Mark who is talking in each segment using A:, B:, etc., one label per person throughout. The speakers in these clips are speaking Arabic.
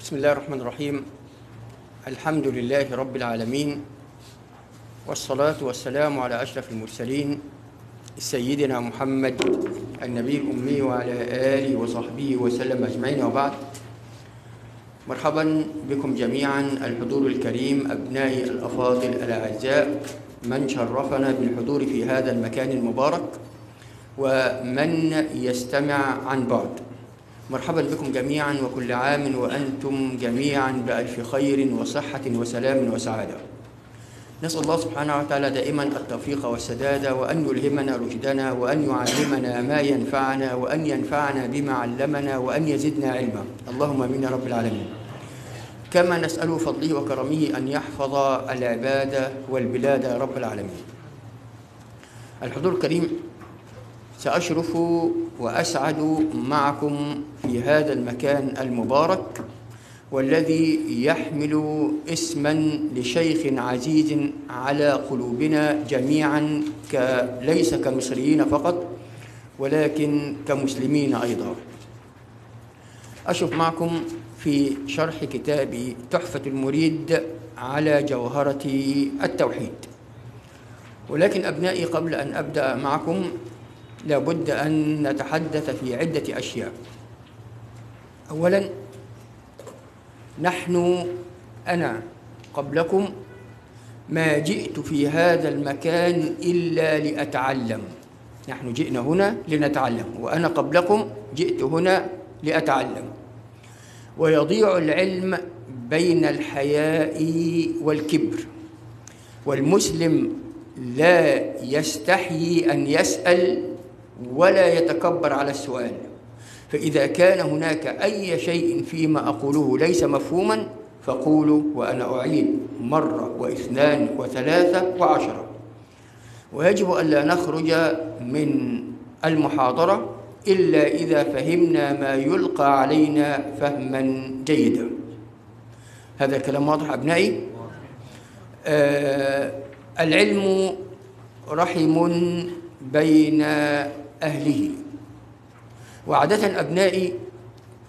A: بسم الله الرحمن الرحيم. الحمد لله رب العالمين والصلاة والسلام على أشرف المرسلين سيدنا محمد النبي الأمي وعلى آله وصحبه وسلم أجمعين. وبعد مرحبا بكم جميعا. الحضور الكريم أبنائي الأفاضل الأعزاء من شرفنا بالحضور في هذا المكان المبارك ومن يستمع عن بعد. مرحبا بكم جميعا وكل عام وأنتم جميعا بألف خير وصحة وسلام وسعادة. نسأل الله سبحانه وتعالى دائما التوفيق والسداد وأن يلهمنا رشدنا وأن يعلمنا ما ينفعنا وأن ينفعنا بما علمنا وأن يزدنا علما. اللهم آمين يا رب العالمين. كما نسأل فضله وكرمه أن يحفظ العباد والبلاد رب العالمين. الحضور الكريم سأشرف وأسعد معكم في هذا المكان المبارك والذي يحمل اسما لشيخ عزيز على قلوبنا جميعا ليس كمصريين فقط ولكن كمسلمين أيضا. أشرف معكم في شرح كتاب تحفة المريد على جوهرة التوحيد. ولكن أبنائي قبل أن أبدأ معكم لابد أن نتحدث في عدة أشياء. أولا نحن أنا قبلكم ما جئت في هذا المكان إلا لأتعلم. نحن جئنا هنا لنتعلم وأنا قبلكم جئت هنا لأتعلم. ويضيع العلم بين الحياء والكبر. والمسلم لا يستحيي أن يسأل ولا يتكبر على السؤال. فإذا كان هناك أي شيء فيما أقوله ليس مفهوما فقولوا وأنا أعيد مرة واثنان وثلاثة وعشرة. ويجب ألا نخرج من المحاضرة إلا إذا فهمنا ما يلقى علينا فهما جيدا. هذا الكلام واضح أبنائي؟ آه العلم رحم بين أهله. وعادة أبنائي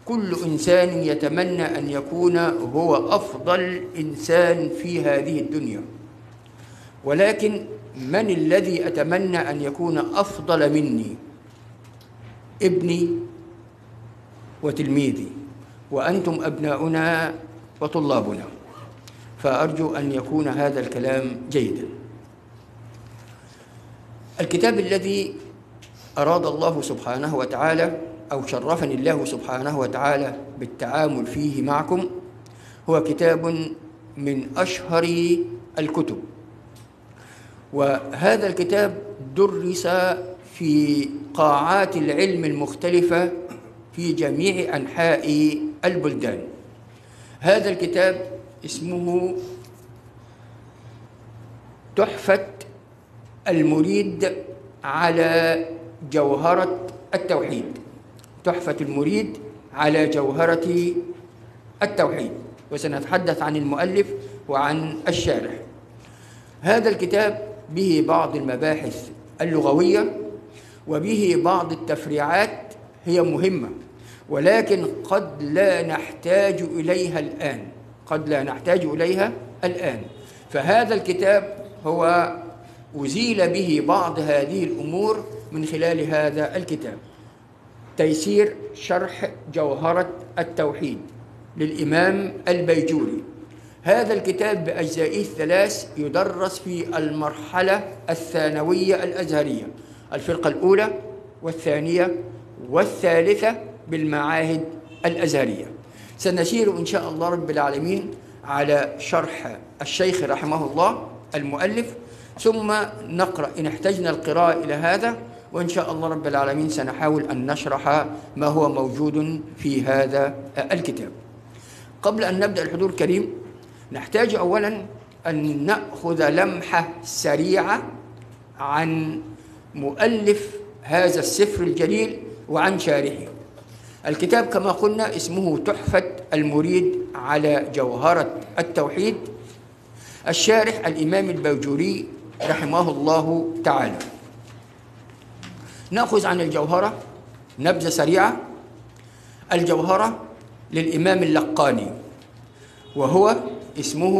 A: كل إنسان يتمنى أن يكون هو أفضل إنسان في هذه الدنيا. ولكن من الذي أتمنى أن يكون أفضل مني؟ ابني وتلميذي. وأنتم أبناؤنا وطلابنا. فأرجو أن يكون هذا الكلام جيدا. الكتاب الذي أراد الله سبحانه وتعالى أو شرفني الله سبحانه وتعالى بالتعامل فيه معكم هو كتاب من أشهر الكتب. وهذا الكتاب درس في قاعات العلم المختلفة في جميع أنحاء البلدان. هذا الكتاب اسمه تحفة المريد على جوهرة التوحيد. تحفة المريد على جوهرة التوحيد. وسنتحدث عن المؤلف وعن الشارح. هذا الكتاب به بعض المباحث اللغوية وبه بعض التفريعات هي مهمة ولكن قد لا نحتاج إليها الآن. قد لا نحتاج إليها الآن. فهذا الكتاب هو أزيل به بعض هذه الأمور من خلال هذا الكتاب. تيسير شرح جوهرة التوحيد للإمام البيجوري. هذا الكتاب بأجزائه الثلاث يدرس في المرحلة الثانوية الأزهرية الفرقة الأولى والثانية والثالثة بالمعاهد الأزهرية. سنسير إن شاء الله رب العالمين على شرح الشيخ رحمه الله المؤلف ثم نقرأ إن احتجنا القراءة إلى هذا. وإن شاء الله رب العالمين سنحاول أن نشرح ما هو موجود في هذا الكتاب. قبل أن نبدأ الحضور الكريم نحتاج أولا أن نأخذ لمحة سريعة عن مؤلف هذا السفر الجليل وعن شارحه. الكتاب كما قلنا اسمه تحفة المريد على جوهرة التوحيد. الشارح الإمام البوجوري رحمه الله تعالى. نأخذ عن الجوهرة نبذة سريعة. الجوهرة للإمام اللقاني وهو اسمه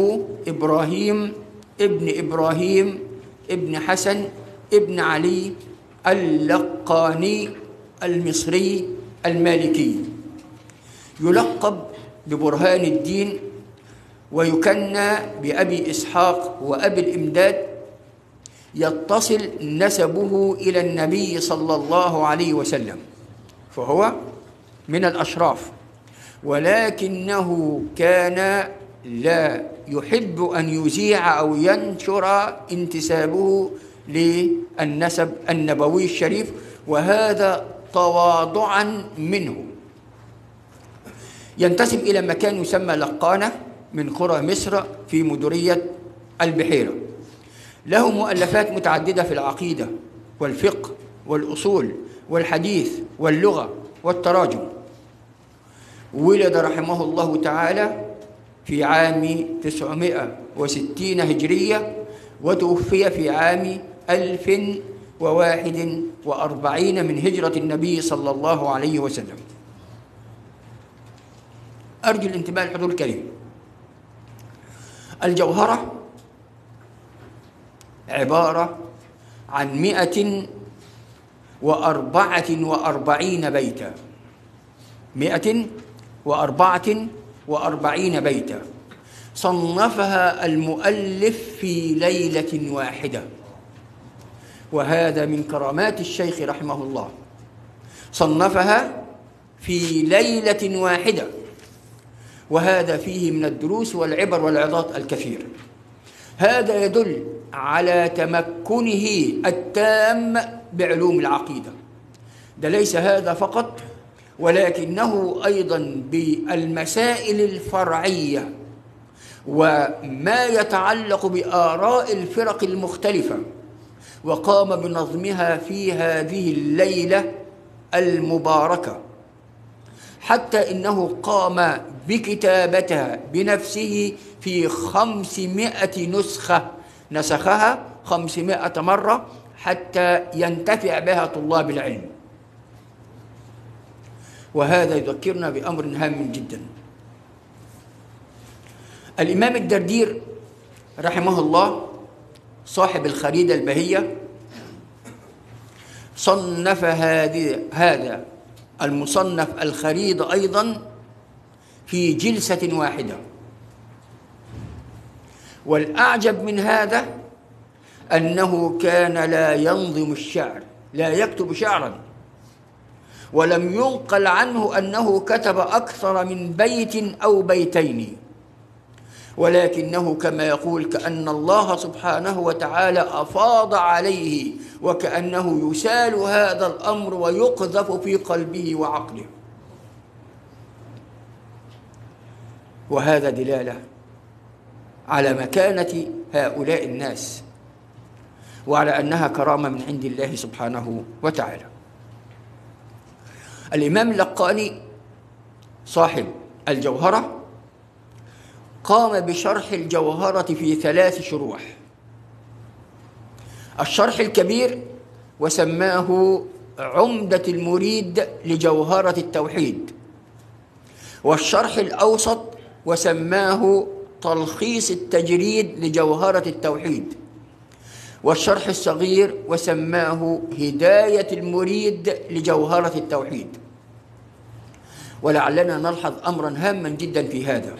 A: إبراهيم ابن إبراهيم ابن حسن ابن علي اللقاني المصري المالكي. يلقب ببرهان الدين ويكنى بأبي إسحاق وأبي الإمداد يتصل نسبه إلى النبي صلى الله عليه وسلم فهو من الأشراف ولكنه كان لا يحب أن يذيع أو ينشر انتسابه للنسب النبوي الشريف وهذا تواضعا منه. ينتسب إلى مكان يسمى لقانة من قرى مصر في مديرية البحيرة. له مؤلفات متعددة في العقيدة والفقه والأصول والحديث واللغة والتراجم. ولد رحمه الله تعالى في عام 960 هجرية وتوفي في عام 1041 من هجرة النبي صلى الله عليه وسلم. أرجو الانتباه للحضور الكريم. الجوهرة عبارة عن مئة وأربعة وأربعين بيتا. مئة وأربعة وأربعين بيتا. صنفها المؤلف في ليلة واحدة. وهذا من كرامات الشيخ رحمه الله. صنفها في ليلة واحدة. وهذا فيه من الدروس والعبر والعظات الكثير. هذا يدل على تمكنه التام بعلوم العقيدة. ده ليس هذا فقط ولكنه أيضا بالمسائل الفرعية وما يتعلق بآراء الفرق المختلفة وقام بنظمها في هذه الليلة المباركة. حتى إنه قام بكتابتها بنفسه في خمسمائة نسخة نسخها خمسمائة مرة حتى ينتفع بها طلاب العلم. وهذا يذكرنا بأمر هام جدا. الإمام الدردير رحمه الله صاحب الخريدة البهية صنف هذا المصنف الخريد أيضا في جلسة واحدة. والأعجب من هذا أنه كان لا ينظم الشعر لا يكتب شعرا. ولم ينقل عنه أنه كتب أكثر من بيت أو بيتين. ولكنه كما يقول كأن الله سبحانه وتعالى أفاض عليه وكأنه يسال هذا الأمر ويقذف في قلبه وعقله. وهذا دلالة على مكانة هؤلاء الناس وعلى أنها كرامة من عند الله سبحانه وتعالى. الإمام اللقاني صاحب الجوهرة قام بشرح الجوهرة في ثلاث شروح. الشرح الكبير وسماه عمدة المريد لجوهرة التوحيد والشرح الأوسط وسماه تلخيص التجريد لجوهرة التوحيد. والشرح الصغير وسماه هداية المريد لجوهرة التوحيد. ولعلنا نلحظ أمرا هاما جدا في هذا.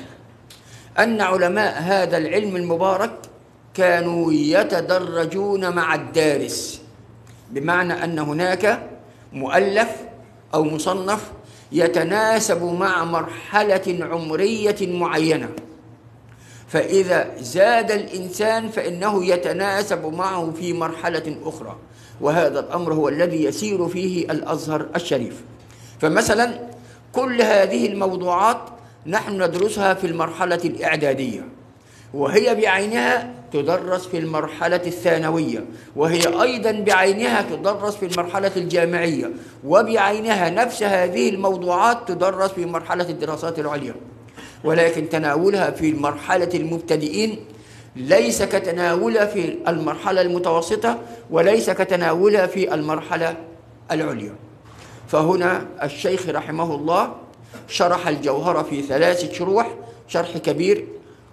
A: أن علماء هذا العلم المبارك كانوا يتدرجون مع الدارس بمعنى أن هناك مؤلف أو مصنف يتناسب مع مرحلة عمرية معينة. فإذا زاد الإنسان فإنه يتناسب معه في مرحلة أخرى. وهذا الأمر هو الذي يسير فيه الأزهر الشريف. فمثلا كل هذه الموضوعات نحن ندرسها في المرحلة الإعدادية. وهي بعينها تدرس في المرحلة الثانوية. وهي أيضا بعينها تدرس في المرحلة الجامعية. وبعينها نفس هذه الموضوعات تدرس في مرحلة الدراسات العليا. ولكن تناولها في مرحلة المبتدئين ليس كتناولها في المرحلة المتوسطة وليس كتناولها في المرحلة العليا. فهنا الشيخ رحمه الله شرح الجوهرة في ثلاثة شروح شرح كبير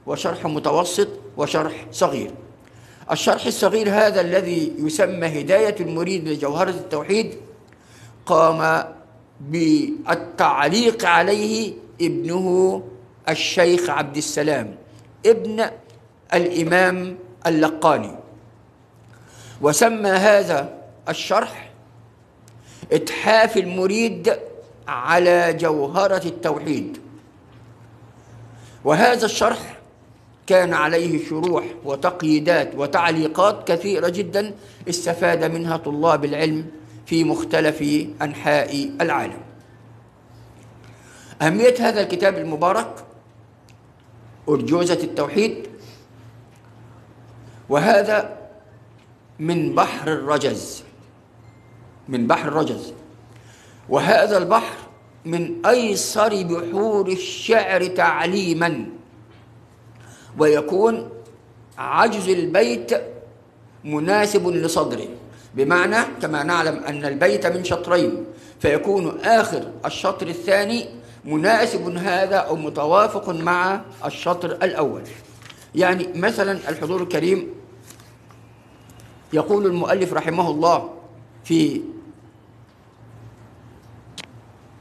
A: وشرح متوسط وشرح صغير. الشرح الصغير هذا الذي يسمى هداية المريد لجوهرة التوحيد قام بالتعليق عليه ابنه الشيخ عبد السلام ابن الإمام اللقاني. وسمى هذا الشرح إتحاف المريد على جوهرة التوحيد. وهذا الشرح كان عليه شروح وتقييدات وتعليقات كثيرة جدا استفاد منها طلاب العلم في مختلف أنحاء العالم. أهمية هذا الكتاب المبارك أرجوزة التوحيد. وهذا من بحر الرجز من بحر الرجز. وهذا البحر من أيسر بحور الشعر تعليما ويكون عجز البيت مناسب لصدره. بمعنى كما نعلم أن البيت من شطرين فيكون آخر الشطر الثاني مناسب هذا أو متوافق مع الشطر الأول. يعني مثلا الحضور الكريم يقول المؤلف رحمه الله في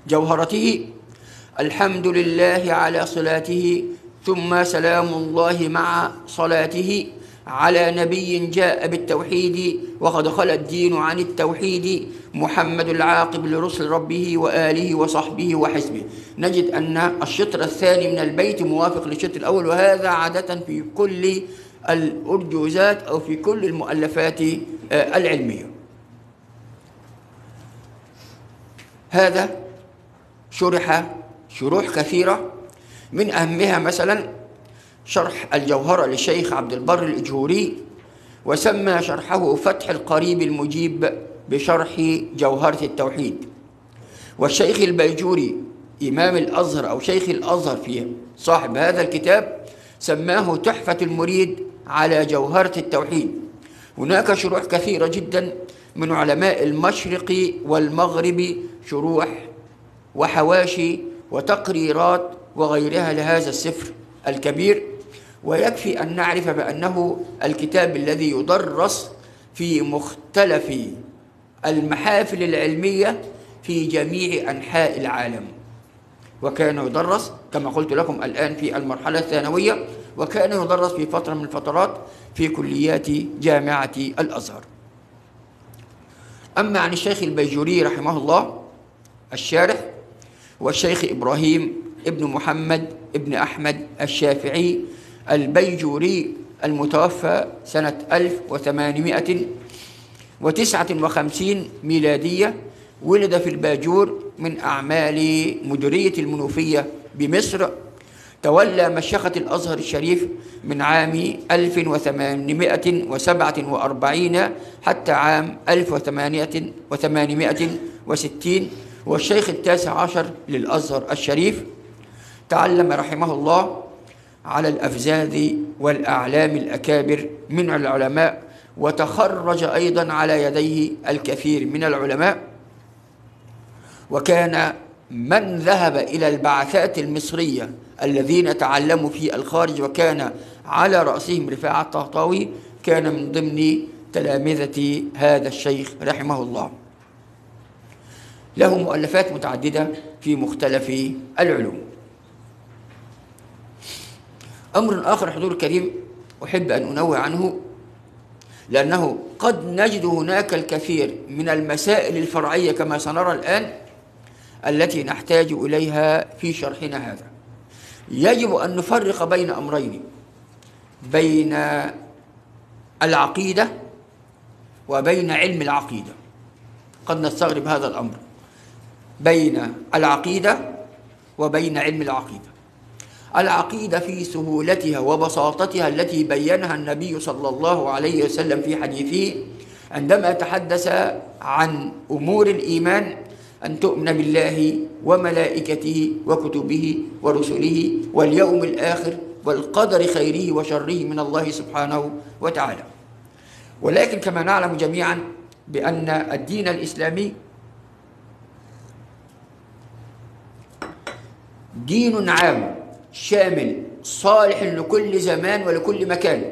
A: جوهرته الحمد لله على صلاته ثم سلام الله مع صلاته. على نبي جاء بالتوحيد وقد خلى الدين عن التوحيد. محمد العاقب لرسل ربه وآله وصحبه وحزبه. نجد أن الشطر الثاني من البيت موافق للشطر الأول وهذا عادة في كل الأرجوزات أو في كل المؤلفات العلمية. هذا شرح شروح كثيرة. من أهمها مثلا شرح الجوهرة للشيخ عبد البر الإجهوري وسمى شرحه فتح القريب المجيب بشرح جوهرة التوحيد. والشيخ البيجوري إمام الأزهر أو شيخ الأزهر في صاحب هذا الكتاب سماه تحفة المريد على جوهرة التوحيد. هناك شروح كثيرة جدا من علماء المشرق والمغرب شروح وحواشي وتقريرات وغيرها لهذا السفر الكبير. ويكفي أن نعرف بأنه الكتاب الذي يدرس في مختلف المحافل العلمية في جميع أنحاء العالم. وكان يدرس كما قلت لكم الآن في المرحلة الثانوية وكان يدرس في فترة من الفترات في كليات جامعة الأزهر. أما عن الشيخ البيجوري رحمه الله الشارح والشيخ إبراهيم ابن محمد ابن أحمد الشافعي البيجوري المتوفى سنة 1859 ميلادية ولد في الباجور من أعمال مديرية المنوفية بمصر. تولى مشيخة الأزهر الشريف من عام 1847 حتى عام 1860 والشيخ التاسع عشر للأزهر الشريف. تعلم رحمه الله على الأفزاذ والأعلام الأكابر من العلماء وتخرج أيضا على يديه الكثير من العلماء. وكان من ذهب إلى البعثات المصرية الذين تعلموا في الخارج وكان على رأسهم رفاعة الطهطاوي كان من ضمن تلامذة هذا الشيخ رحمه الله. له مؤلفات متعددة في مختلف العلوم. أمر آخر حضور الكريم أحب أن أنوه عنه لأنه قد نجد هناك الكثير من المسائل الفرعية كما سنرى الآن التي نحتاج إليها في شرحنا هذا. يجب أن نفرق بين أمرين بين العقيدة وبين علم العقيدة. قد نستغرب هذا الأمر. بين العقيدة وبين علم العقيدة. العقيدة في سهولتها وبساطتها التي بينها النبي صلى الله عليه وسلم في حديثه عندما تحدث عن أمور الإيمان أن تؤمن بالله وملائكته وكتبه ورسله واليوم الآخر والقدر خيره وشره من الله سبحانه وتعالى. ولكن كما نعلم جميعا بأن الدين الإسلامي دين عام. شامل صالح لكل زمان ولكل مكان.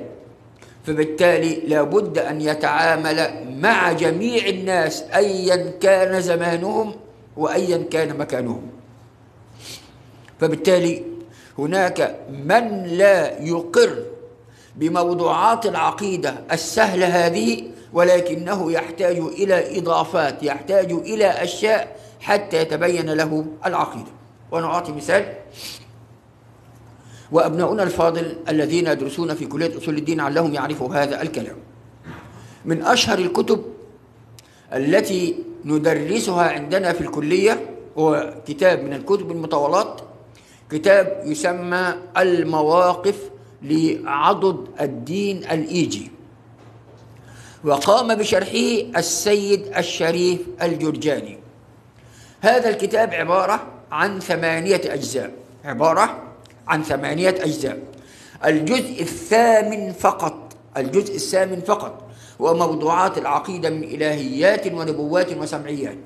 A: فبالتالي لابد أن يتعامل مع جميع الناس أيا كان زمانهم وأيا كان مكانهم. فبالتالي هناك من لا يقر بموضوعات العقيدة السهلة هذه ولكنه يحتاج إلى إضافات يحتاج إلى أشياء حتى يتبين له العقيدة. ونعطي مثال. وأبناؤنا الفاضل الذين يدرسون في كلية أصول الدين علهم يعرفوا هذا الكلام. من أشهر الكتب التي ندرسها عندنا في الكلية هو كتاب من الكتب المطولات كتاب يسمى المواقف لعضد الدين الإيجي. وقام بشرحه السيد الشريف الجرجاني. هذا الكتاب عبارة عن ثمانية أجزاء. عبارة عن ثمانية أجزاء. الجزء الثامن فقط الجزء الثامن فقط هو موضوعات العقيدة من إلهيات ونبوات وسمعيات.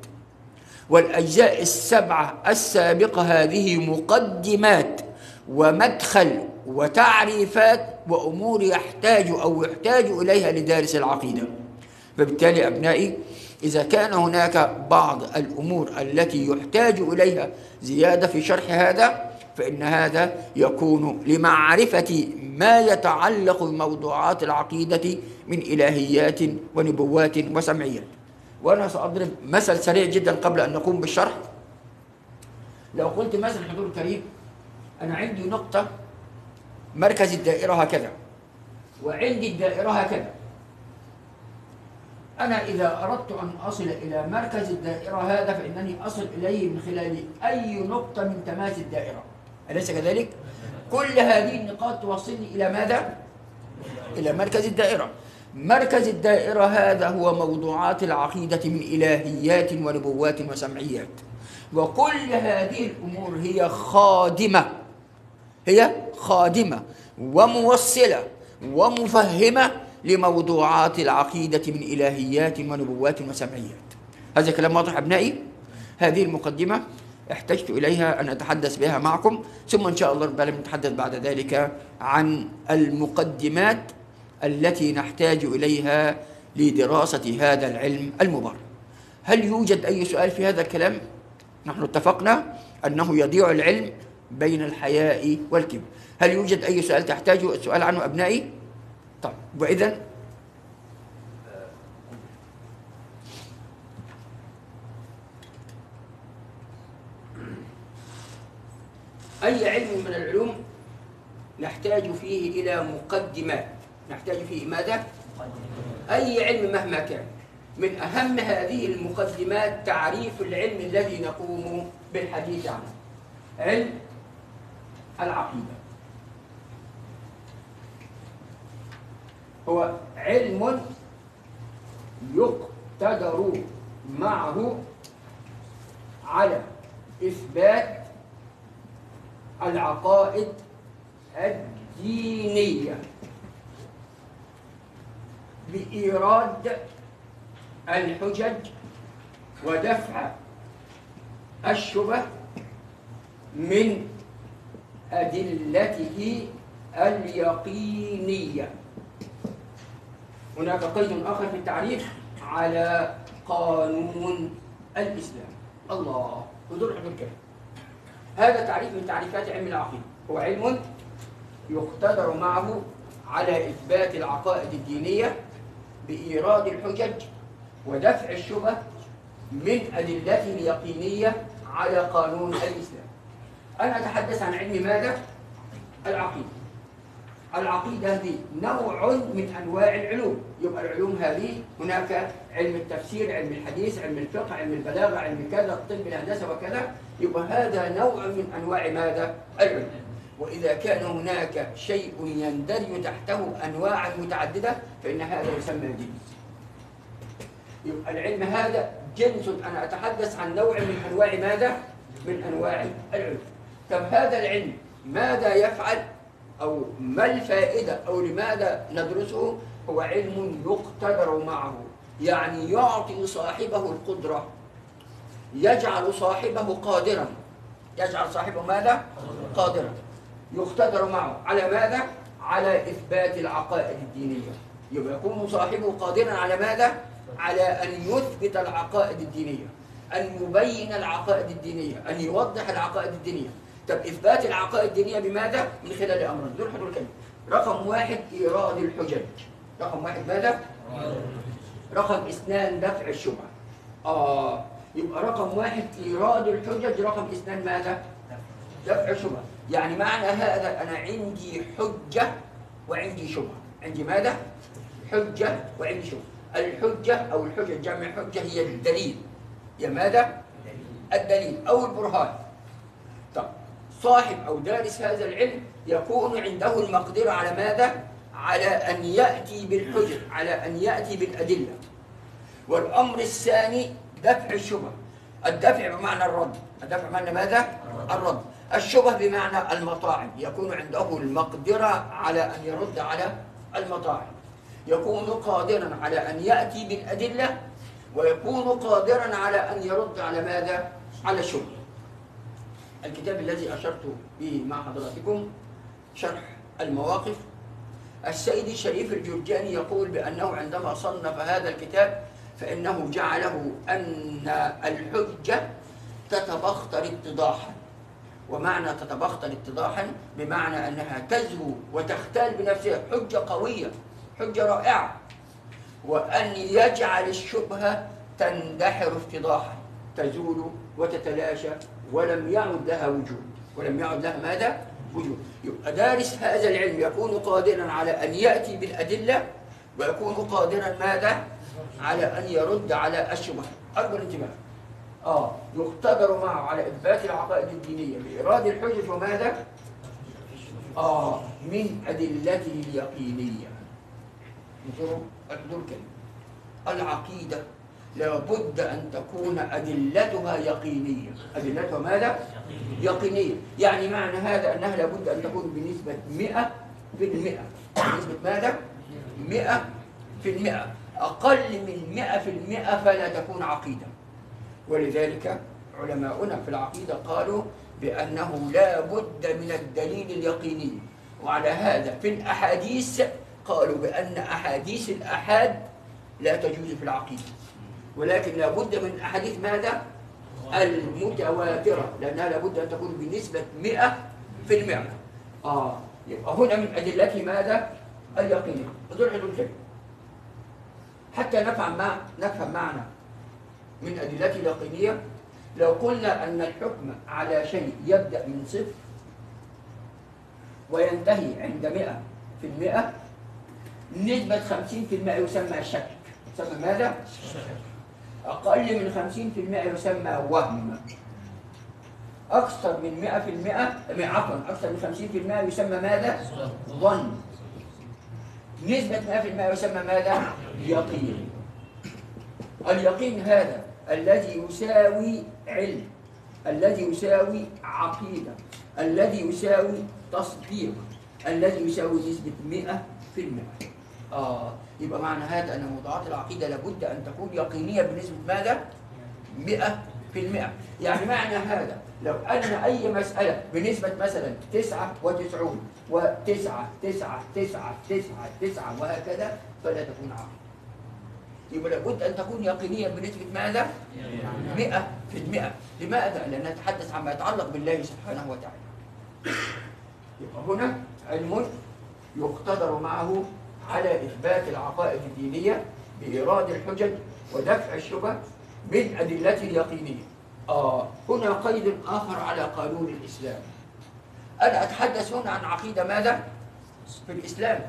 A: والأجزاء السبعة السابقة هذه مقدمات ومدخل وتعريفات وأمور يحتاج أو يحتاج إليها لدارس العقيدة. فبالتالي أبنائي إذا كان هناك بعض الأمور التي يحتاج إليها زيادة في شرح هذا فإن هذا يكون لمعرفة ما يتعلق بموضوعات العقيدة من إلهيات ونبوات وسمعيات. وأنا سأضرب مثل سريع جدا قبل أن نقوم بالشرح. لو قلت مثلا حضور الكريم أنا عندي نقطة مركز الدائرة هكذا وعندي الدائرة هكذا. أنا إذا أردت أن أصل إلى مركز الدائرة هذا فإنني أصل إليه من خلال أي نقطة من تماس الدائرة. أليس كذلك؟ كل هذه النقاط توصلني إلى ماذا؟ إلى مركز الدائرة. مركز الدائرة هذا هو موضوعات العقيدة من إلهيات ونبوات وسمعيات. وكل هذه الأمور هي خادمة. هي خادمة وموصلة ومفهمة لموضوعات العقيدة من إلهيات ونبوات وسمعيات. هذا كلام واضح أبنائي؟ هذه المقدمة احتجت إليها أن أتحدث بها معكم ثم إن شاء الله رب العالمين نتحدث بعد ذلك عن المقدمات التي نحتاج إليها لدراسة هذا العلم المبارك هل يوجد أي سؤال في هذا الكلام؟ نحن اتفقنا أنه يضيع العلم بين الحياء والكبر هل يوجد أي سؤال تحتاج السؤال عنه أبنائي؟ طيب وإذا أي علم من العلوم نحتاج فيه إلى مقدمات نحتاج فيه ماذا؟ أي علم مهما كان. من أهم هذه المقدمات تعريف العلم الذي نقوم بالحديث عنه. علم العقيدة. هو علم يقتدر معه على إثبات العقائد الدينية. بإيراد الحجج ودفع الشبه من أدلته اليقينية. هناك قيد آخر في التعريف على قانون الإسلام. الله حضور كده هذا تعريف من تعريفات علم العقيدة. هو علم يقتدر معه على إثبات العقائد الدينية بإيراد الحجج ودفع الشبه من أدلته اليقينية على قانون الإسلام. أنا أتحدث عن علم ماذا؟ العقيدة. العقيدة هذه نوع من أنواع العلوم. يبقى العلوم هذه هناك علم التفسير علم الحديث علم الفقه علم البلاغة علم كذا الطب الهندسة وكذا. يبقى هذا نوع من أنواع ماذا؟ العلم. وإذا كان هناك شيء يندرج تحته أنواع متعددة فإن هذا يسمى جنس يبقى العلم هذا جنس. أنا أتحدث عن نوع من أنواع ماذا؟ من أنواع العلم. طب هذا العلم ماذا يفعل؟ أو ما الفائدة أو لماذا ندرسه؟ هو علم يقتدر معه. يعني يعطي صاحبه القدرة. يجعل صاحبه قادرا. يجعل صاحبه ماذا؟ قادرا. يقتدر معه. على ماذا؟ على إثبات العقائد الدينية. يبقى يكون صاحبه قادرا على ماذا؟ على أن يثبت العقائد الدينية. أن يبين العقائد الدينية. أن يوضح العقائد الدينية. طب إثبات العقائد الدينية بماذا؟ من خلال أمرين. دول حدود الكلمة رقم واحد إيراد الحجج. رقم واحد ماذا؟ رقم اثنان دفع الشبهة. آه يبقى رقم واحد إيراد الحجج رقم اثنان ماذا؟ دفع الشبهة. يعني معنى هذا أنا عندي حجة وعندي شبهة. عندي ماذا؟ حجة وعندي شبهة. الحجة أو الحجة جمع حجة هي الدليل. هي ماذا؟ الدليل أو البرهان. طب. صاحب أو دارس هذا العلم يكون عنده المقدرة على ماذا؟ على أن يأتي بالحجج على أن يأتي بالأدلة. والأمر الثاني دفع الشبهة الدفع بمعنى الرد. الدفع بمعنى ماذا؟ الرد. الشبه بمعنى المطاعم. يكون عنده المقدرة على أن يرد على المطاعم. يكون قادرا على أن يأتي بالأدلة ويكون قادرا على أن يرد على ماذا؟ على الشبه. الكتاب الذي أشرت به مع حضراتكم شرح المواقف. السيد الشريف الجرجاني يقول بأنه عندما صنف هذا الكتاب فإنه جعله أن الحجة تتبختر اتضاحا. ومعنى تتبختر اتضاحا بمعنى أنها تزهو وتختال بنفسها. حجة قوية حجة رائعة. وأن يجعل الشبهة تندحر افتضاحا تزول وتتلاشى. ولم يعد لها وجود. ولم يعد لها ماذا؟ وجود. يبقى دارس هذا العلم يكون قادرا على أن يأتي بالأدلة ويكون قادرا ماذا؟ على أن يرد على الشبهة أرجو الانتباه آه يقتدر معه على إثبات العقائد الدينية بإيراد الحجج وماذا؟ آه من أدلته اليقينية. انظروا انظروا كلمة. العقيدة لابد أن تكون أدلتها يقينية. أدلتها ماذا؟ يقينية. يعني معنى هذا أنها لابد أن تكون بنسبة 100 في المئة. بنسبة ماذا؟ 100 في المئة. أقل من 100 في المئة فلا تكون عقيدة. ولذلك علماؤنا في العقيدة قالوا بأنه لا بد من الدليل اليقيني. وعلى هذا في الأحاديث قالوا بأن أحاديث الأحاد لا تجوز في العقيدة. ولكن لا بد من أحاديث ماذا؟ المتواترة لأنها لابد أن تكون بنسبة 100 في المئة آه يبقى هنا من أدلته ماذا؟ اليقين انظر حدود حتى نفهم ما نفهم معنى من أدلته اليقينية لو قلنا أن الحكم على شيء يبدأ من صفر وينتهي عند مئة في المئة نسبة خمسين في المئة يسمى شك يسمى ماذا؟ أقل من خمسين في المئة يسمى وهم أكثر من مئة في المئة عفوا أكثر من خمسين في المئة يسمى ماذا؟ ظن نسبة مئة في المئة يسمى ماذا؟ يقين اليقين هذا الذي يساوي علم الذي يساوي عقيدة الذي يساوي تصديق الذي يساوي نسبة 100 في المئة آه يبقى معنى هذا أن موضوعات العقيدة لابد أن تكون يقينية بنسبة ماذا؟ 100 في المئة يعني معنى هذا لو أن أي مسألة بنسبة مثلا 99 وتسعة تسعة تسعة تسعة تسعة وهكذا فلا تكون عقيدة يبقى لابد أن تكون يقينية بنسبة ماذا؟ 100 في المئة لماذا؟ لأنها تتحدث عما يتعلق بالله سبحانه وتعالى يبقى هنا علم يقتدر معه على إثبات العقائد الدينية بإيراد الحجج ودفع الشبه بالأدلة اليقينية. آه هنا قيد آخر على قانون الإسلام. أنا أتحدث هنا عن عقيدة ماذا؟ في الإسلام.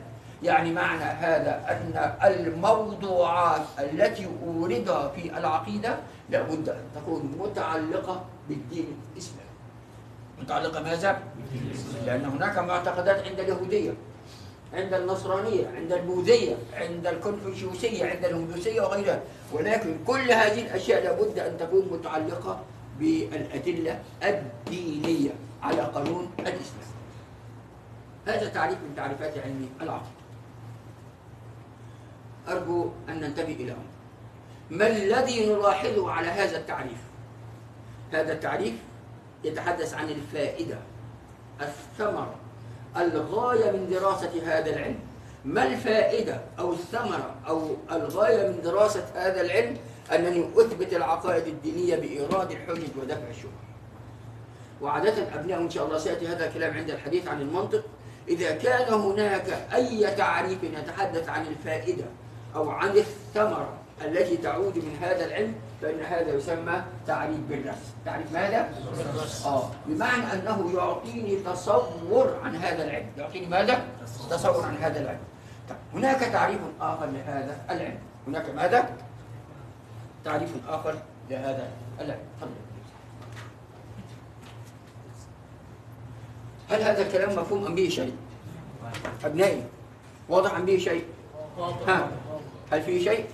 A: يعني معنى هذا أن الموضوعات التي أوردها في العقيدة لابد أن تكون متعلقة بالدين الإسلامي. متعلقة ماذا؟ لأن هناك معتقدات عند اليهودية. عند النصرانية عند البوذية عند الكونفوشيوسية عند الهندوسية وغيرها. ولكن كل هذه الأشياء لابد أن تكون متعلقة بالأدلة الدينية على قانون الإسلام. هذا تعريف من تعريفات علم العقل أرجو أن ننتبه إلى أمر ما الذي نلاحظه على هذا التعريف؟ هذا التعريف يتحدث عن الفائدة الثمرة الغاية من دراسة هذا العلم. ما الفائدة أو الثمرة أو الغاية من دراسة هذا العلم أنني أثبت العقائد الدينية بإيراد الحجج ودفع الشبهة وعادة أبناء إن شاء الله سيأتي هذا الكلام عند الحديث عن المنطق. إذا كان هناك أي تعريف يتحدث عن الفائدة أو عن الثمرة التي تعود من هذا العلم فإن هذا يسمى تعريف بالرسم تعريف ماذا؟ آه بمعنى أنه يعطيني تصور عن هذا العلم يعطيني ماذا؟ تصور عن هذا العلم طيب هناك تعريف آخر لهذا العلم هناك ماذا؟ تعريف آخر لهذا العلم تفضل هل هذا الكلام مفهوم أم به شيء؟ أبنائي واضح أم به شيء؟ ها هل فيه شيء؟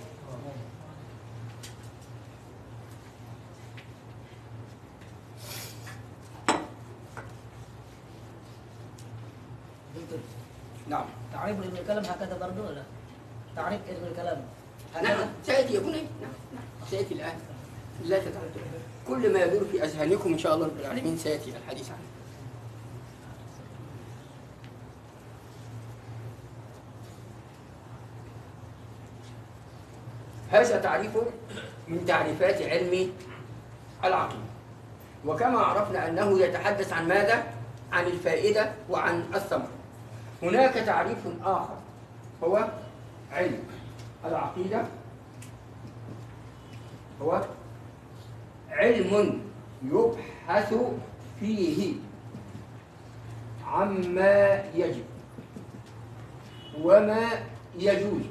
A: نعم.
B: تعريف علم الكلام هكذا برضو ولا؟ تعريف علم الكلام
A: نعم.
B: هكذا؟
A: سيأتي يا بني نعم. نعم. سيأتي الآن. لا تتعجل كل ما يدور في أذهانكم إن شاء الله رب العالمين سيأتي الحديث عنه. هذا تعريف من تعريفات علم العقيدة وكما عرفنا أنه يتحدث عن ماذا؟ عن الفائدة وعن الثمرة. هناك تعريف آخر هو علم. العقيدة هو علم يبحث فيه عما يجب وما يجوز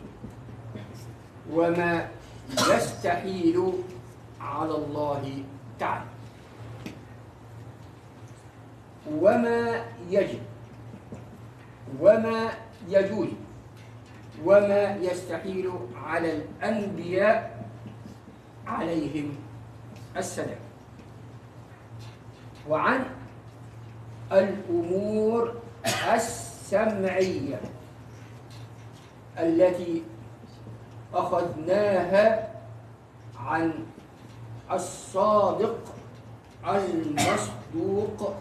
A: وما يستحيل على الله تعالى. وما يجب وما يجوز وما يستحيل على الأنبياء عليهم السلام. وعن الأمور السمعية التي أخذناها عن الصادق المصدوق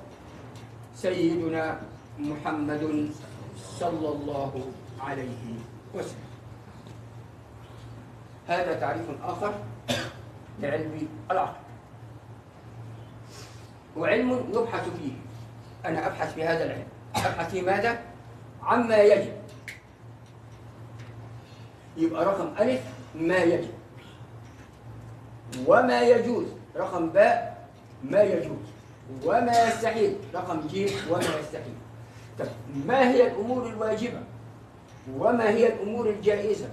A: سيدنا محمد صلى الله عليه وسلم. هذا تعريف آخر لعلم العقل. وعلم يبحث فيه. أنا أبحث في هذا العلم. أبحث في ماذا؟ عما يجب. يبقى رقم ألف ما يجب. وما يجوز. رقم باء ما يجوز. وما يستحيل. رقم ج وما يستحيل. ما هي الأمور الواجبة وما هي الأمور الجائزة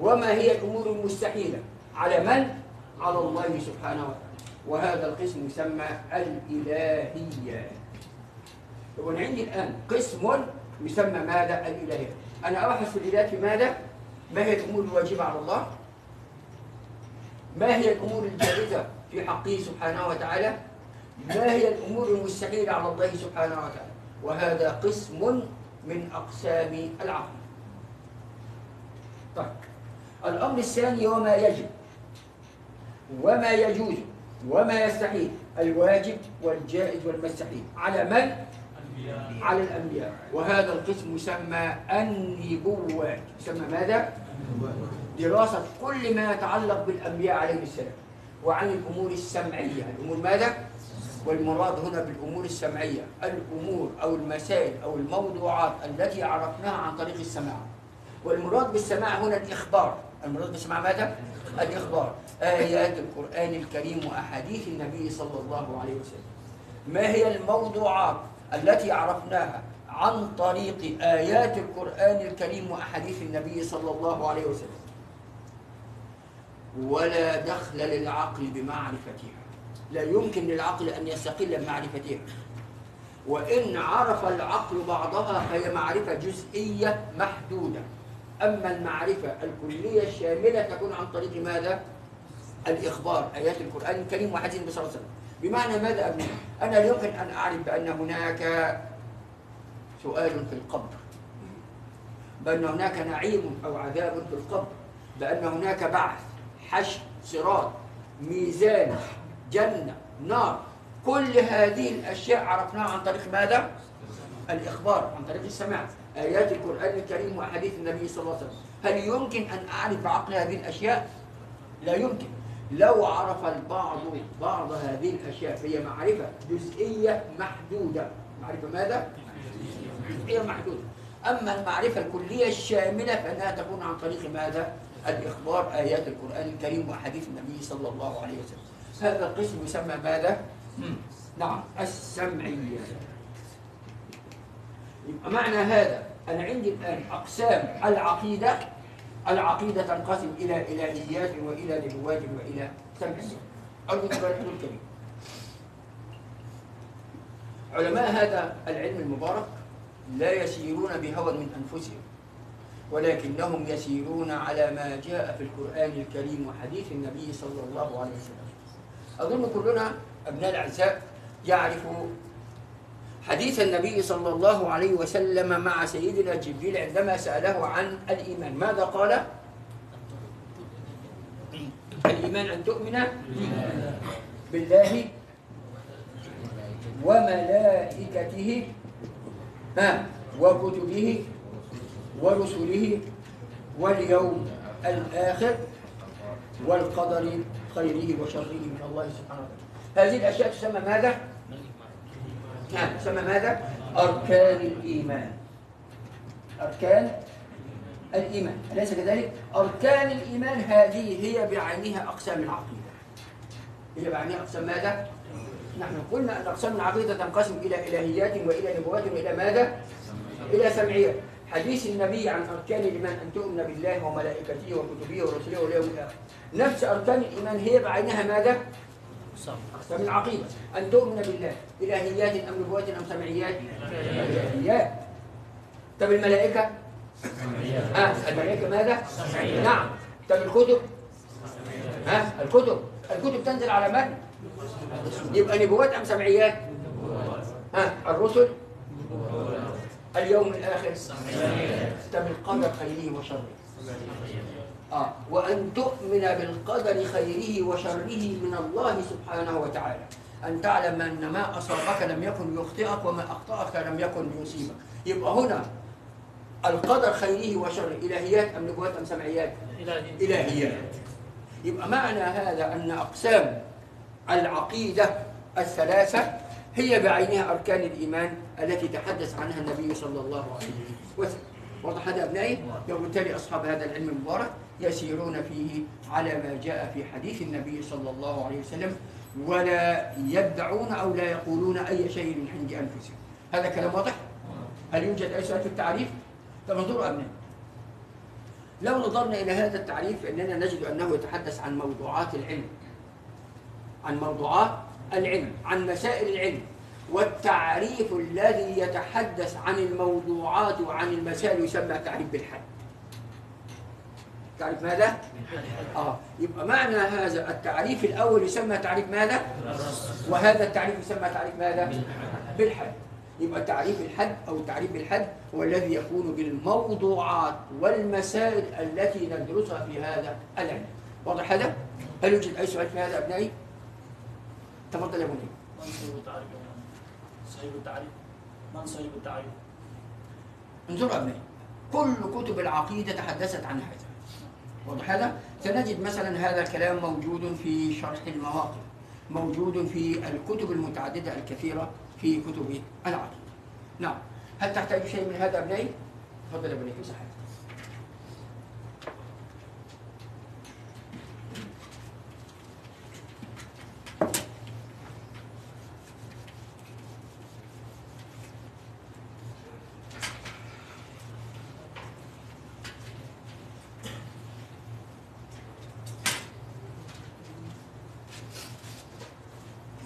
A: وما هي الأمور المستحيلة على من؟ على الله سبحانه وتعالى وهذا القسم يسمى الإلهية وأنا عندي الآن قسم يسمى ماذا؟ الإلهية أنا أبحث في الإلهيات في ماذا؟ ما هي الأمور الواجبة على الله؟ ما هي الأمور الجائزة في حقه سبحانه وتعالى؟ ما هي الأمور المستحيلة على الله سبحانه وتعالى؟ وهذا قسم من أقسام العقل. طيب الأمر الثاني وما يجب وما يجوز وما يستحيل الواجب والجائز والمستحيل على من؟ على الأنبياء وهذا القسم يسمى النبوات يسمى ماذا؟ دراسة كل ما يتعلق بالأنبياء عليهم السلام وعن الأمور السمعية الأمور ماذا؟ والمراد هنا بالأمور السمعية الأمور أو المسائل أو الموضوعات التي عرفناها عن طريق السماع. والمراد بالسماع هنا الإخبار. المراد بالسماع ماذا؟ الإخبار. آيات القرآن الكريم وأحاديث النبي صلى الله عليه وسلم. ما هي الموضوعات التي عرفناها عن طريق آيات القرآن الكريم وأحاديث النبي صلى الله عليه وسلم؟ ولا دخل للعقل بمعرفتها لا يمكن للعقل أن يستقل بمعرفتها وإن عرف العقل بعضها فهي معرفة جزئية محدودة. أما المعرفة الكلية الشاملة تكون عن طريق ماذا؟ الإخبار آيات القرآن الكريم وحديث النبي صلى الله عليه وسلم. بمعنى ماذا أبني؟ أنا لا يمكن أن أعرف بأن هناك سؤال في القبر. بأن هناك نعيم أو عذاب في القبر. بأن هناك بعث حشر صراط ميزان. جنة نار كل هذه الأشياء عرفناها عن طريق ماذا؟ الإخبار عن طريق السماع آيات القرآن الكريم وأحاديث النبي صلى الله عليه وسلم هل يمكن أن أعرف بعقل هذه الأشياء؟ لا يمكن لو عرف البعض بعض هذه الأشياء فهي معرفة جزئية محدودة معرفة ماذا؟ جزئية محدودة أما المعرفة الكلية الشاملة فإنها تكون عن طريق ماذا؟ الإخبار آيات القرآن الكريم وأحاديث النبي صلى الله عليه وسلم هذا القسم يسمى ماذا؟ نعم السمعية. معنى هذا أنا عندي الآن أقسام العقيدة العقيدة تنقسم إلى إلهيات وإلى نبوات وإلى سمعيات أرجو الحضور الكريم علماء هذا العلم المبارك لا يسيرون بهوى من أنفسهم ولكنهم يسيرون على ما جاء في القرآن الكريم وحديث النبي صلى الله عليه وسلم. أظن كلنا أبناء الأعزاء يعرف حديث النبي صلى الله عليه وسلم مع سيدنا جبريل عندما سأله عن الإيمان ماذا قال؟ الإيمان أن تؤمن بالله وملائكته ها وكتبه ورسله واليوم الآخر والقدر خيره وشره من الله سبحانه وتعالى هذه الأشياء تسمى ماذا؟ نعم تسمى ماذا؟ أركان الإيمان أركان الإيمان أليس كذلك؟ أركان الإيمان هذه هي بعينها أقسام العقيدة هي بعينها أقسام ماذا؟ نحن قلنا أن أقسام العقيدة تنقسم إلى إلهيات وإلى نبوات وإلى ماذا؟ إلى سمعيات حديث النبي عن أركان الإيمان أن تؤمن بالله وملائكته وكتبه ورسله واليوم الآخر نفس أركان الإيمان هي بعينها ماذا؟ أقسام العقيدة أن تؤمن بالله إلهيات أم نبوات أم سمعيات؟ إلهيات طب الملائكة؟ ها الملائكة ماذا؟ نعم طب الكتب؟ ها الكتب الكتب تنزل على من؟ يبقى نبوات أم سمعيات؟ ها الرسل؟ اليوم الآخر؟ طب القدر خيره وشره؟ آه. وأن تؤمن بالقدر خيره وشره من الله سبحانه وتعالى. أن تعلم أن ما أصابك لم يكن يخطئك وما أخطأك لم يكن يصيبك. يبقى هنا القدر خيره وشره. إلهيات أم نبوات أم سمعيات؟ إلهيات. يبقى معنى هذا أن أقسام العقيدة الثلاثة هي بعينها أركان الإيمان التي تحدث عنها النبي صلى الله عليه وسلم. واضح هذا أبنائي؟ وبالتالي أصحاب هذا العلم المبارك يسيرون فيه على ما جاء في حديث النبي صلى الله عليه وسلم ولا يدعون أو لا يقولون أي شيء من عند أنفسهم هذا كلام واضح؟ هل يوجد أي سؤال في التعريف؟ طب انظروا أبنائي لو نظرنا إلى هذا التعريف فإننا نجد أنه يتحدث عن موضوعات العلم عن موضوعات العلم عن مسائل العلم والتعريف الذي يتحدث عن الموضوعات وعن المسائل يسمى تعريف بالحد تعريف ماذا؟ آه يبقى معنى هذا التعريف الأول يسمى تعريف ماذا؟ وهذا التعريف يسمى تعريف ماذا؟ بالحد يبقى تعريف الحد أو تعريف الحد هو الذي يكون بالموضوعات والمسائل التي ندرسها في هذا العلم واضح هذا؟ هل يوجد أي سؤال في هذا أبنائي؟ تفضل يا بني
C: صيغ التعريف؟ من صيغ التعريف؟
A: انظروا أبنائي كل كتب العقيدة تحدثت عن هذا. واضح هذا؟ سنجد مثلا هذا الكلام موجود في شرح المواقف موجود في الكتب المتعددة الكثيرة في كتب العقيدة. نعم. هل تحتاج شيء من هذا أبنائي؟ تفضل يا بني في صحيح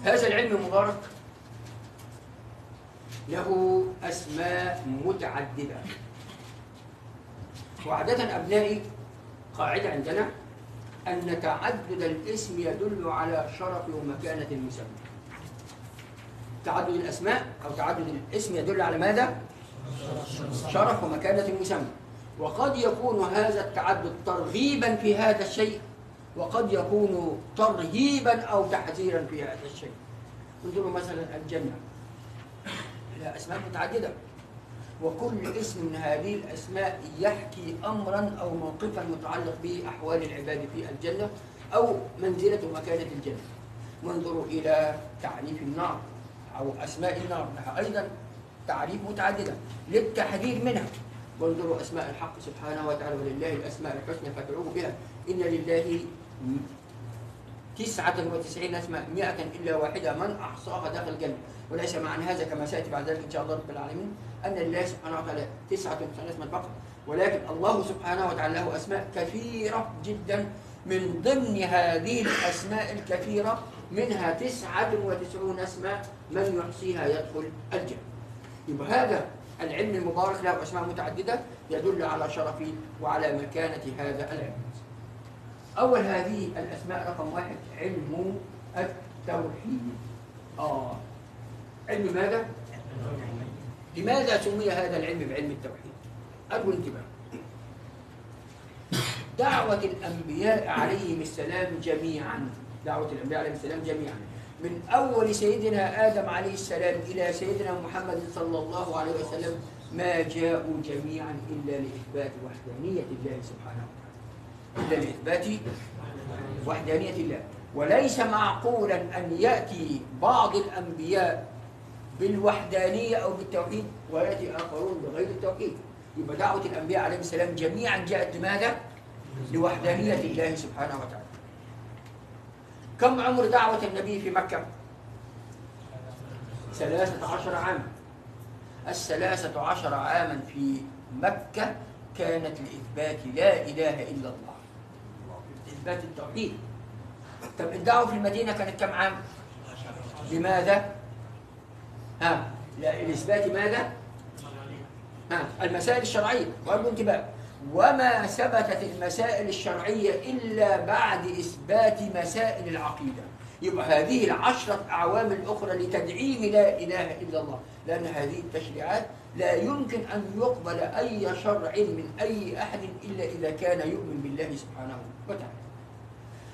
A: هذا العلم المبارك له أسماء متعددة وعادة أبنائي قاعدة عندنا أن تعدد الاسم يدل على شرف ومكانة المسمى. تعدد الأسماء أو تعدد الاسم يدل على ماذا؟ شرف ومكانة المسمى. وقد يكون هذا التعدد ترغيبا في هذا الشيء وقد يكون ترهيبا أو تحذيرا في هذا الشيء. انظروا مثلا الجنة لها أسماء متعددة. وكل اسم من هذه الأسماء يحكي أمرا أو موقفا متعلق بأحوال العباد في الجنة أو منزلة ومكانة الجنة. وانظروا إلى تعريف النار أو أسماء النار. لها أيضا تعريف متعددة للتحذير منها. وانظروا أسماء الحق سبحانه وتعالى ولله الأسماء الحسنى فادعوه بها. إن لله تسعة وتسعين اسما مئة إلا واحدة. من أحصاها دخل الجنة. وليس معنى هذا كما سيأتي بعد ذلك إن شاء الله رب العالمين. أن لله سبحانه وتعالى تسعة وتسعين اسما فقط. ولكن الله سبحانه وتعالى له أسماء كثيرة جدا من ضمن هذه الأسماء الكثيرة منها تسعة وتسعون اسما من يحصيها يدخل الجنة. يبقى هذا العلم المبارك له أسماء متعددة يدل على شرف وعلى مكانة هذا العلم. أول هذه الأسماء رقم واحد علم التوحيد. آه. علم ماذا؟ لماذا سمي هذا العلم بعلم التوحيد؟ أرجو الانتباه. دعوة الأنبياء عليهم السلام جميعا. دعوة الأنبياء عليهم السلام جميعا. من أول سيدنا آدم عليه السلام إلى سيدنا محمد صلى الله عليه وسلم ما جاءوا جميعا إلا لإثبات وحدانية الله سبحانه وتعالى. إلا لإثبات وحدانية الله. وليس معقولا أن يأتي بعض الأنبياء بالوحدانية أو بالتوحيد ويأتي آخرون بغير التوحيد يبقى دعوة الأنبياء عليهم السلام جميعا جاءت لماذا؟ لوحدانية الله سبحانه وتعالى كم عمر دعوة النبي في مكة؟ ثلاثة عشر عاما الثلاثة عشر عاما في مكة كانت لإثبات لا إله إلا الله إثبات التوحيد طب الدعوة في المدينة كانت كم عام؟ لماذا؟ ها لإثبات ماذا؟ ها المسائل الشرعية وأرجو انتباه وما ثبتت المسائل الشرعية إلا بعد إثبات مسائل العقيدة. يبقى هذه العشرة أعوام الأخرى لتدعيم لا إله إلا الله. لأن هذه التشريعات لا يمكن أن يقبل أي شرع من أي أحد إلا إذا كان يؤمن بالله سبحانه وتعالى.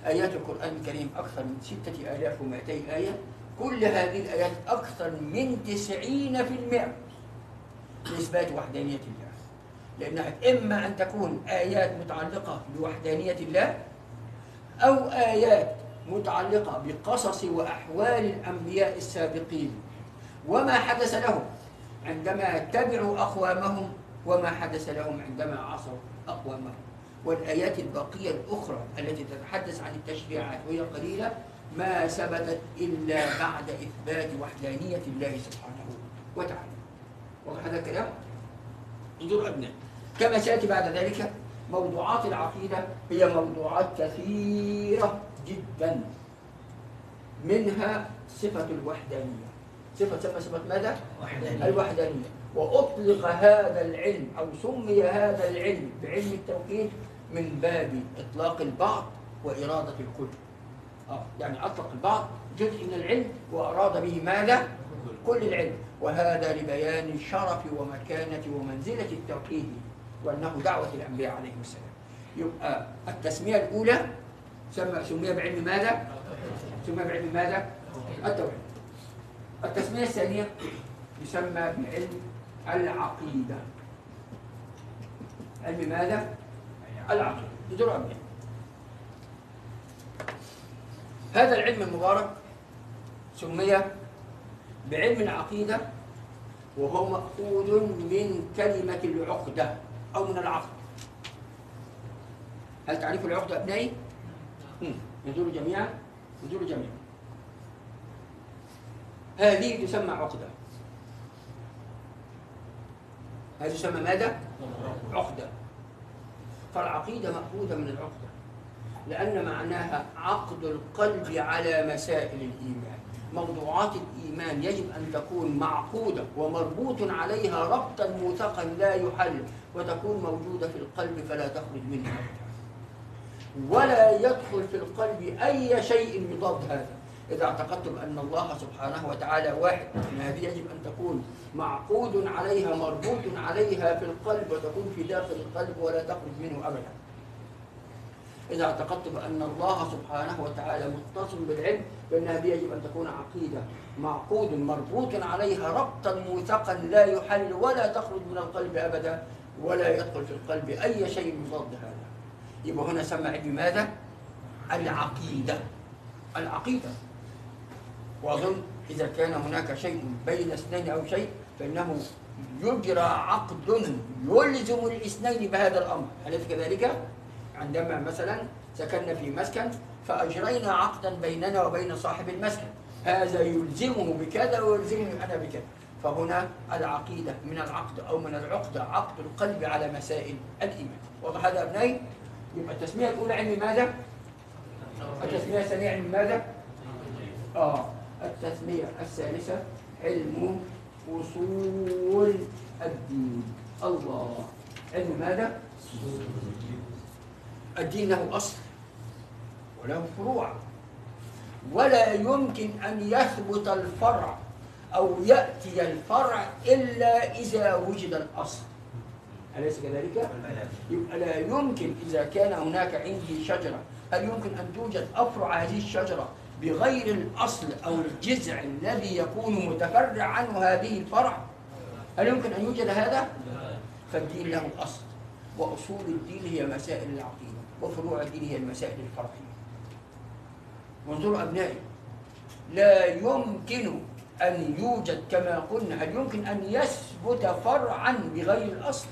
A: آيات القرآن الكريم أكثر من ستة آلاف ومائتي آية. كل هذه الآيات أكثر من تسعين في المئة لإثبات وحدانية الله. لأنها إما أن تكون آيات متعلقة بوحدانية الله أو آيات متعلقة بقصص وأحوال الأنبياء السابقين. وما حدث لهم عندما تبعوا أقوامهم وما حدث لهم عندما عصوا أقوامهم. والآيات الباقية الأخرى التي تتحدث عن التشريعات وهي قليلة ما ثبتت إلا بعد إثبات وحدانية الله سبحانه وتعالى واضح هذا الكلام؟ انظروا أبناء كما سيأتي بعد ذلك موضوعات العقيدة هي موضوعات كثيرة جدا منها صفة الوحدانية صفة صفة صفة ماذا؟
C: وحدانية.
A: الوحدانية وأطلق هذا العلم أو سمي هذا العلم بعلم التوحيد من باب إطلاق البعض وإرادة الكل يعني أطلق البعض جزء من العلم وأراد به ماذا؟ كل العلم وهذا لبيان شرف ومكانة ومنزلة التوحيد وأنه دعوة الأنبياء عليهم السلام يبقى التسمية الأولى سمى سمي بعلم ماذا؟ سمي بعلم ماذا؟ التوحيد التسمية الثانية يسمى بعلم العقيدة علم ماذا؟ العقيدة انظروا أبناء هذا العلم المبارك سمي بعلم العقيدة وهو مأخوذ من كلمة العقدة أو من العقد. هل تعرفوا العقدة أبنائي؟ انظروا جميعا انظروا جميعا. هذه تسمى عقدة. هذه تسمى ماذا؟ عقدة. فالعقيدة مأخوذة من العقدة. لأن معناها عقد القلب على مسائل الإيمان. موضوعات الإيمان يجب أن تكون معقودة ومربوط عليها ربطا موثقا لا يحل وتكون موجودة في القلب فلا تخرج منه ولا يدخل في القلب أي شيء يضاد هذا. إذا اعتقدتم أن الله سبحانه وتعالى واحد هذه يجب أن تكون معقود عليها مربوط عليها في القلب وتكون في داخل القلب ولا تخرج منه أبدا. إذا اعتقدت بأن الله سبحانه وتعالى متصل بالعلم فإن هذه يجب أن تكون عقيدة معقود مربوط عليها ربطا موثقا لا يحل ولا تخرج من القلب أبدا ولا يدخل في القلب أي شيء مضاد هذا يبقى هنا سمى علم ماذا؟ العقيدة العقيدة وأظن إذا كان هناك شيء بين اثنين أو شيء فإنه يجرى عقد يلزم الإثنين بهذا الأمر أليس كذلك؟ عندما مثلا سكننا في مسكن فأجرينا عقدا بيننا وبين صاحب المسكن هذا يلزمه بكذا ويلزمني أنا بكذا فهنا العقيدة من العقد أو من العقدة عقد القلب على مسائل الإيمان واضح هذا أبنائي؟ يبقى التسمية الأولى علم ماذا؟ التسمية الثانية علم ماذا؟ آه التسمية الثالثة علم أصول الدين الله علم ماذا؟ الدين له أصل وله فروع ولا يمكن أن يثبت الفرع أو يأتي الفرع إلا إذا وجد الأصل أليس كذلك؟ يبقى لا يمكن إذا كان هناك عندي شجرة هل يمكن أن توجد أفرع هذه الشجرة بغير الأصل أو الجذع الذي يكون متفرع عنه هذه الفرع؟ هل يمكن أن يوجد هذا؟ فالدين له أصل وأصول الدين هي مسائل العقيدة وفروع الدين هي المسائل الفرعية. وانظروا أبنائي لا يمكن أن يوجد كما قلنا هل يمكن أن يثبت فرعا بغير الأصل؟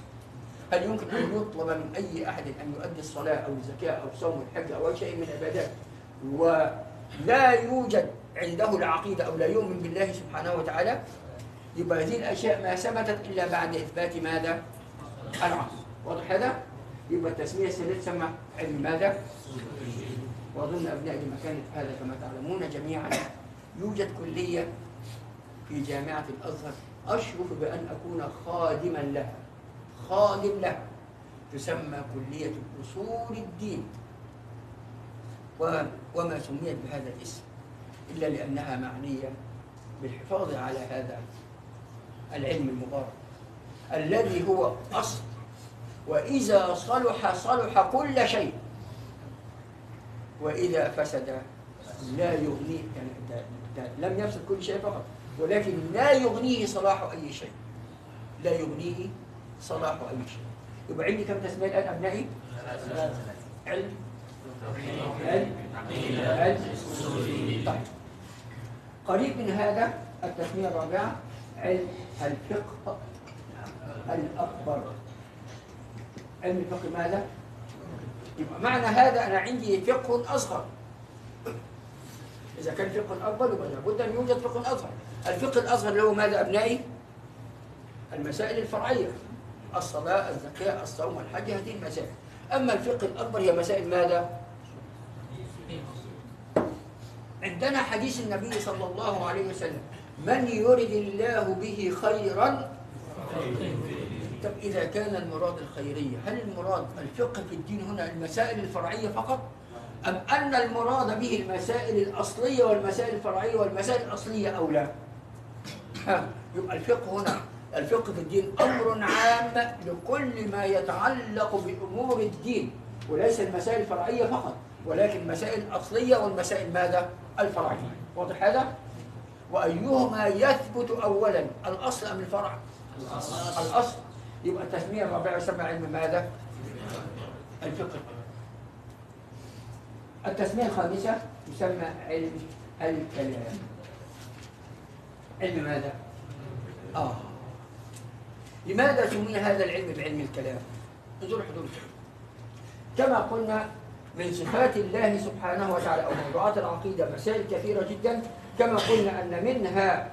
A: هل يمكن أن يطلب من أي أحد أن يؤدي الصلاة أو الزكاة أو صوم الحج أو أي شيء من العبادات؟ ولا يوجد عنده العقيدة أو لا يؤمن بالله سبحانه وتعالى؟ يبقى هذه الأشياء ما ثبتت إلا بعد إثبات ماذا؟ العقل. واضح هذا؟ يبقى التسمية الثالثة تسمى علم ماذا؟ وأظن أبناء لمكانة هذا كما تعلمون جميعا يوجد كلية في جامعة الأزهر. أشرف بأن أكون خادما لها. خادم لها. تسمى كلية أصول الدين. وما سميت بهذا الاسم إلا لأنها معنية بالحفاظ على هذا العلم المبارك. الذي هو أصل وإذا صلح صلح كل شيء. وإذا فسد لا يغنيه يعني ده- ده لم يفسد كل شيء فقط ولكن لا يغنيه صلاح أي شيء. لا يغنيه صلاح أي شيء. يبقى عندي كم تسمية الآن أبنائي؟ علم علم علم طيب. قريب من هذا التسمية الرابعة علم الفقه الأكبر. علم الفقه ماذا؟ يبقى معنى هذا أنا عندي فقه أصغر إذا كان فقه أكبر يبقى لابد أن يوجد فقه أصغر الفقه الأصغر هو ماذا أبنائي؟ المسائل الفرعية الصلاة الزكاة الصوم الحج هذه المسائل أما الفقه الأكبر هي مسائل ماذا؟ عندنا حديث النبي صلى الله عليه وسلم من يرد الله به خيرا طب إذا كان المراد الخيرية هل المراد الفقه في الدين هنا المسائل الفرعية فقط؟ أم أن المراد به المسائل الأصلية والمسائل الفرعية والمسائل الأصلية أو لا؟ ها يبقى الفقه هنا الفقه في الدين أمر عام لكل ما يتعلق بأمور الدين وليس المسائل الفرعية فقط ولكن المسائل الأصلية والمسائل ماذا؟ الفرعية واضح هذا؟ وأيهما يثبت أولا الأصل أم الفرع؟ الأصل الأصل يبقى التسمية الرابعة يسمى علم ماذا؟ الفقه التسمية الخامسة يسمى علم الكلام علم ماذا؟ آه لماذا سمي هذا العلم بعلم الكلام؟ انظروا حدود كما قلنا من صفات الله سبحانه وتعالى أو موضوعات العقيدة مسائل كثيرة جدا كما قلنا أن منها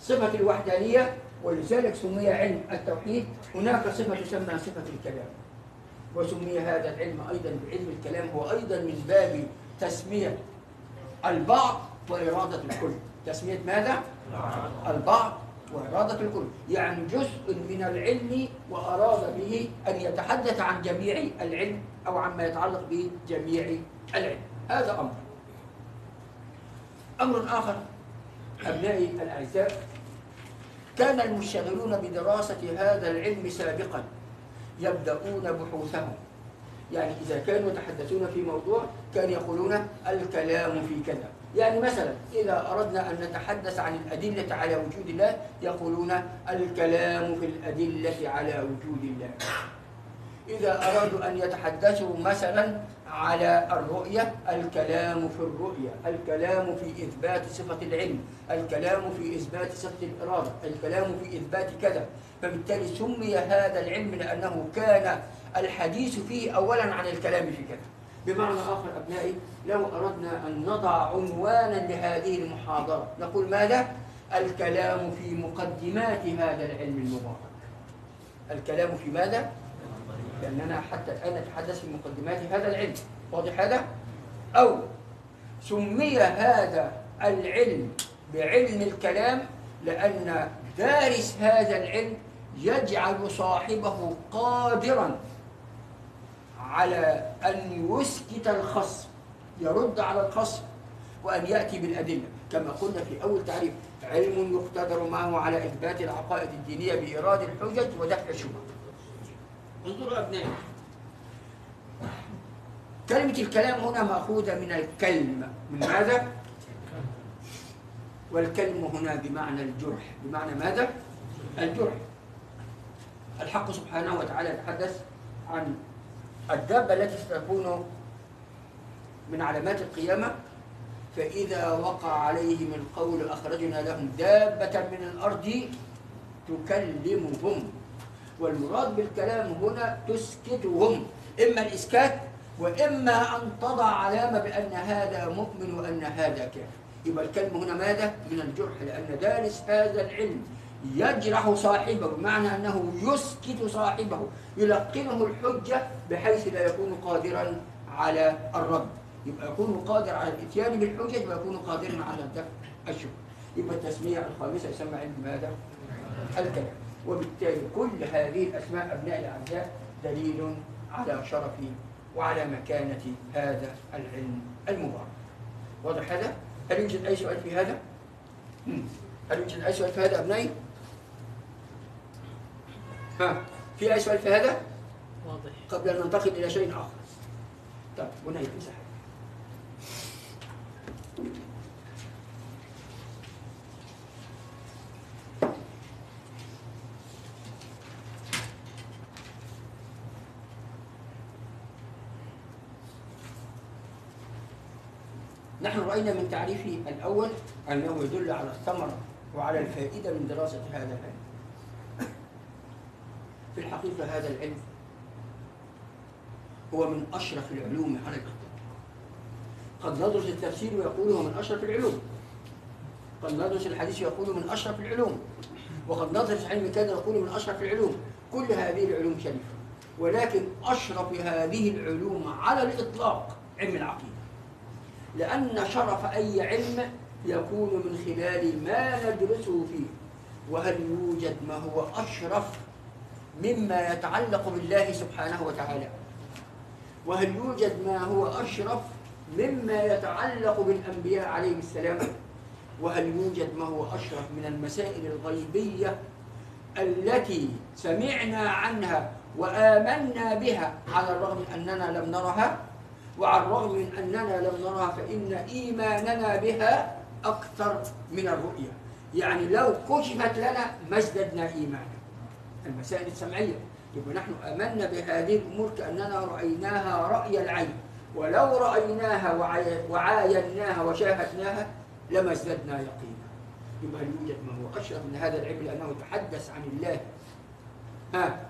A: صفة الوحدانية ولذلك سمي علم التوحيد. هناك صفة تسمى صفة الكلام وسمي هذا العلم أيضا بعلم الكلام هو أيضا من باب تسمية البعض وإرادة الكل. تسمية ماذا؟ البعض وإرادة الكل. يعني جزء من العلم وأراد به أن يتحدث عن جميع العلم أو عما يتعلق بجميع العلم. هذا أمر. أمر آخر أبنائي الأعزاء كان المشتغلون بدراسة هذا العلم سابقا يبدأون بحوثهم. يعني إذا كانوا يتحدثون في موضوع كانوا يقولون الكلام في كذا. يعني مثلا إذا أردنا أن نتحدث عن الأدلة على وجود الله يقولون الكلام في الأدلة على وجود الله. إذا أرادوا أن يتحدثوا مثلا على الرؤية الكلام في الرؤية الكلام في إثبات صفة العلم الكلام في إثبات صفة الإرادة الكلام في إثبات كذا فبالتالي سمي هذا العلم لأنه كان الحديث فيه أولا عن الكلام في كذا بمعنى آخر أبنائي لو أردنا أن نضع عنوانا لهذه المحاضرة نقول ماذا؟ الكلام في مقدمات هذا العلم المبارك الكلام في ماذا؟ لأننا حتى الآن نتحدث في مقدمات هذا العلم. واضح هذا؟ أو سمي هذا العلم بعلم الكلام لأن دارس هذا العلم يجعل صاحبه قادرا على أن يسكت الخصم يرد على الخصم وأن يأتي بالأدلة. كما قلنا في أول تعريف علم يقتدر معه على إثبات العقائد الدينية بإيراد الحجج ودفع الشبهات انظروا أبنائي. كلمة الكلام هنا مأخوذة من الكلمة من ماذا؟ والكلمة هنا بمعنى الجرح. بمعنى ماذا؟ الجرح. الحق سبحانه وتعالى يتحدث عن الدابة التي ستكون من علامات القيامة. فإذا وقع عليهم القول أخرجنا لهم دابة من الأرض تكلمهم. والمراد بالكلام هنا تسكتهم إما الإسكات وإما أن تضع علامة بأن هذا مؤمن وأن هذا كافر يبقى الكلمة هنا ماذا؟ من الجرح لأن دارس هذا العلم يجرح صاحبه بمعنى أنه يسكت صاحبه يلقنه الحجة بحيث لا يكون قادرا على الرد يبقى يكون قادر على الاتيان بالحجج ويكون قادرا على الدفع الشبهة يبقى التسمية الخامسة يسمى علم ماذا؟ الكلام وبالتالي كل هذه الأسماء أبناء الأعزاء دليل على شرف وعلى مكانة هذا العلم المبارك واضح هذا؟ هل يوجد أي سؤال في هذا؟ هل يوجد أي سؤال في هذا أبنائي؟ ها في أي سؤال في هذا؟
B: واضح
A: قبل أن ننتقل إلى شيء آخر طيب ونهي امسح نحن رأينا من تعريفه الأول أنه يدل على الثمرة وعلى الفائدة من دراسة هذا العلم. في الحقيقة هذا العلم هو من أشرف العلوم على الإطلاق. قد ندرس التفسير ويقول هو من أشرف العلوم. قد ندرس الحديث ويقول من أشرف العلوم. وقد ندرس علم كذا يقول من أشرف العلوم. كل هذه العلوم شريفة. ولكن أشرف هذه العلوم على الإطلاق علم العقيدة. لأن شرف أي علم يكون من خلال ما ندرسه فيه. وهل يوجد ما هو أشرف مما يتعلق بالله سبحانه وتعالى؟ وهل يوجد ما هو أشرف مما يتعلق بالأنبياء عليهم السلام؟ وهل يوجد ما هو أشرف من المسائل الغيبية التي سمعنا عنها وآمنا بها على الرغم أننا لم نرها؟ وعلى الرغم من أننا لم نرها فإن إيماننا بها أكثر من الرؤية. يعني لو كشفت لنا ما ازددنا إيمانا. المسائل السمعية. يبقى نحن آمنا بهذه الأمور كأننا رأيناها رأي العين. ولو رأيناها وعايناها وشاهدناها لما ازددنا يقينا. يبقى هل يوجد ما هو أشرف من هذا العلم لأنه يتحدث عن الله؟ ها؟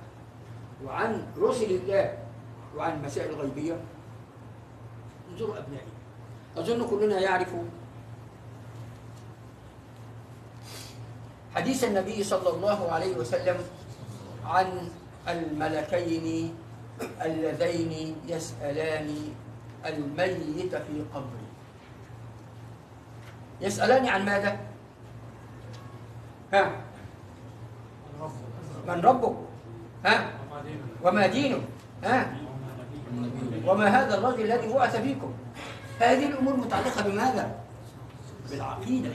A: وعن رسل الله. وعن مسائل غيبية. انظروا أبنائي أظن كلنا يعرف حديث النبي صلى الله عليه وسلم عن الملكين اللذين يسألان الميت في قبره يسألان عن ماذا؟ ها من ربك؟ ها وما دينك؟ ها وما هذا الرجل الذي بعث فيكم؟ هذه الأمور متعلقة بماذا؟ بالعقيدة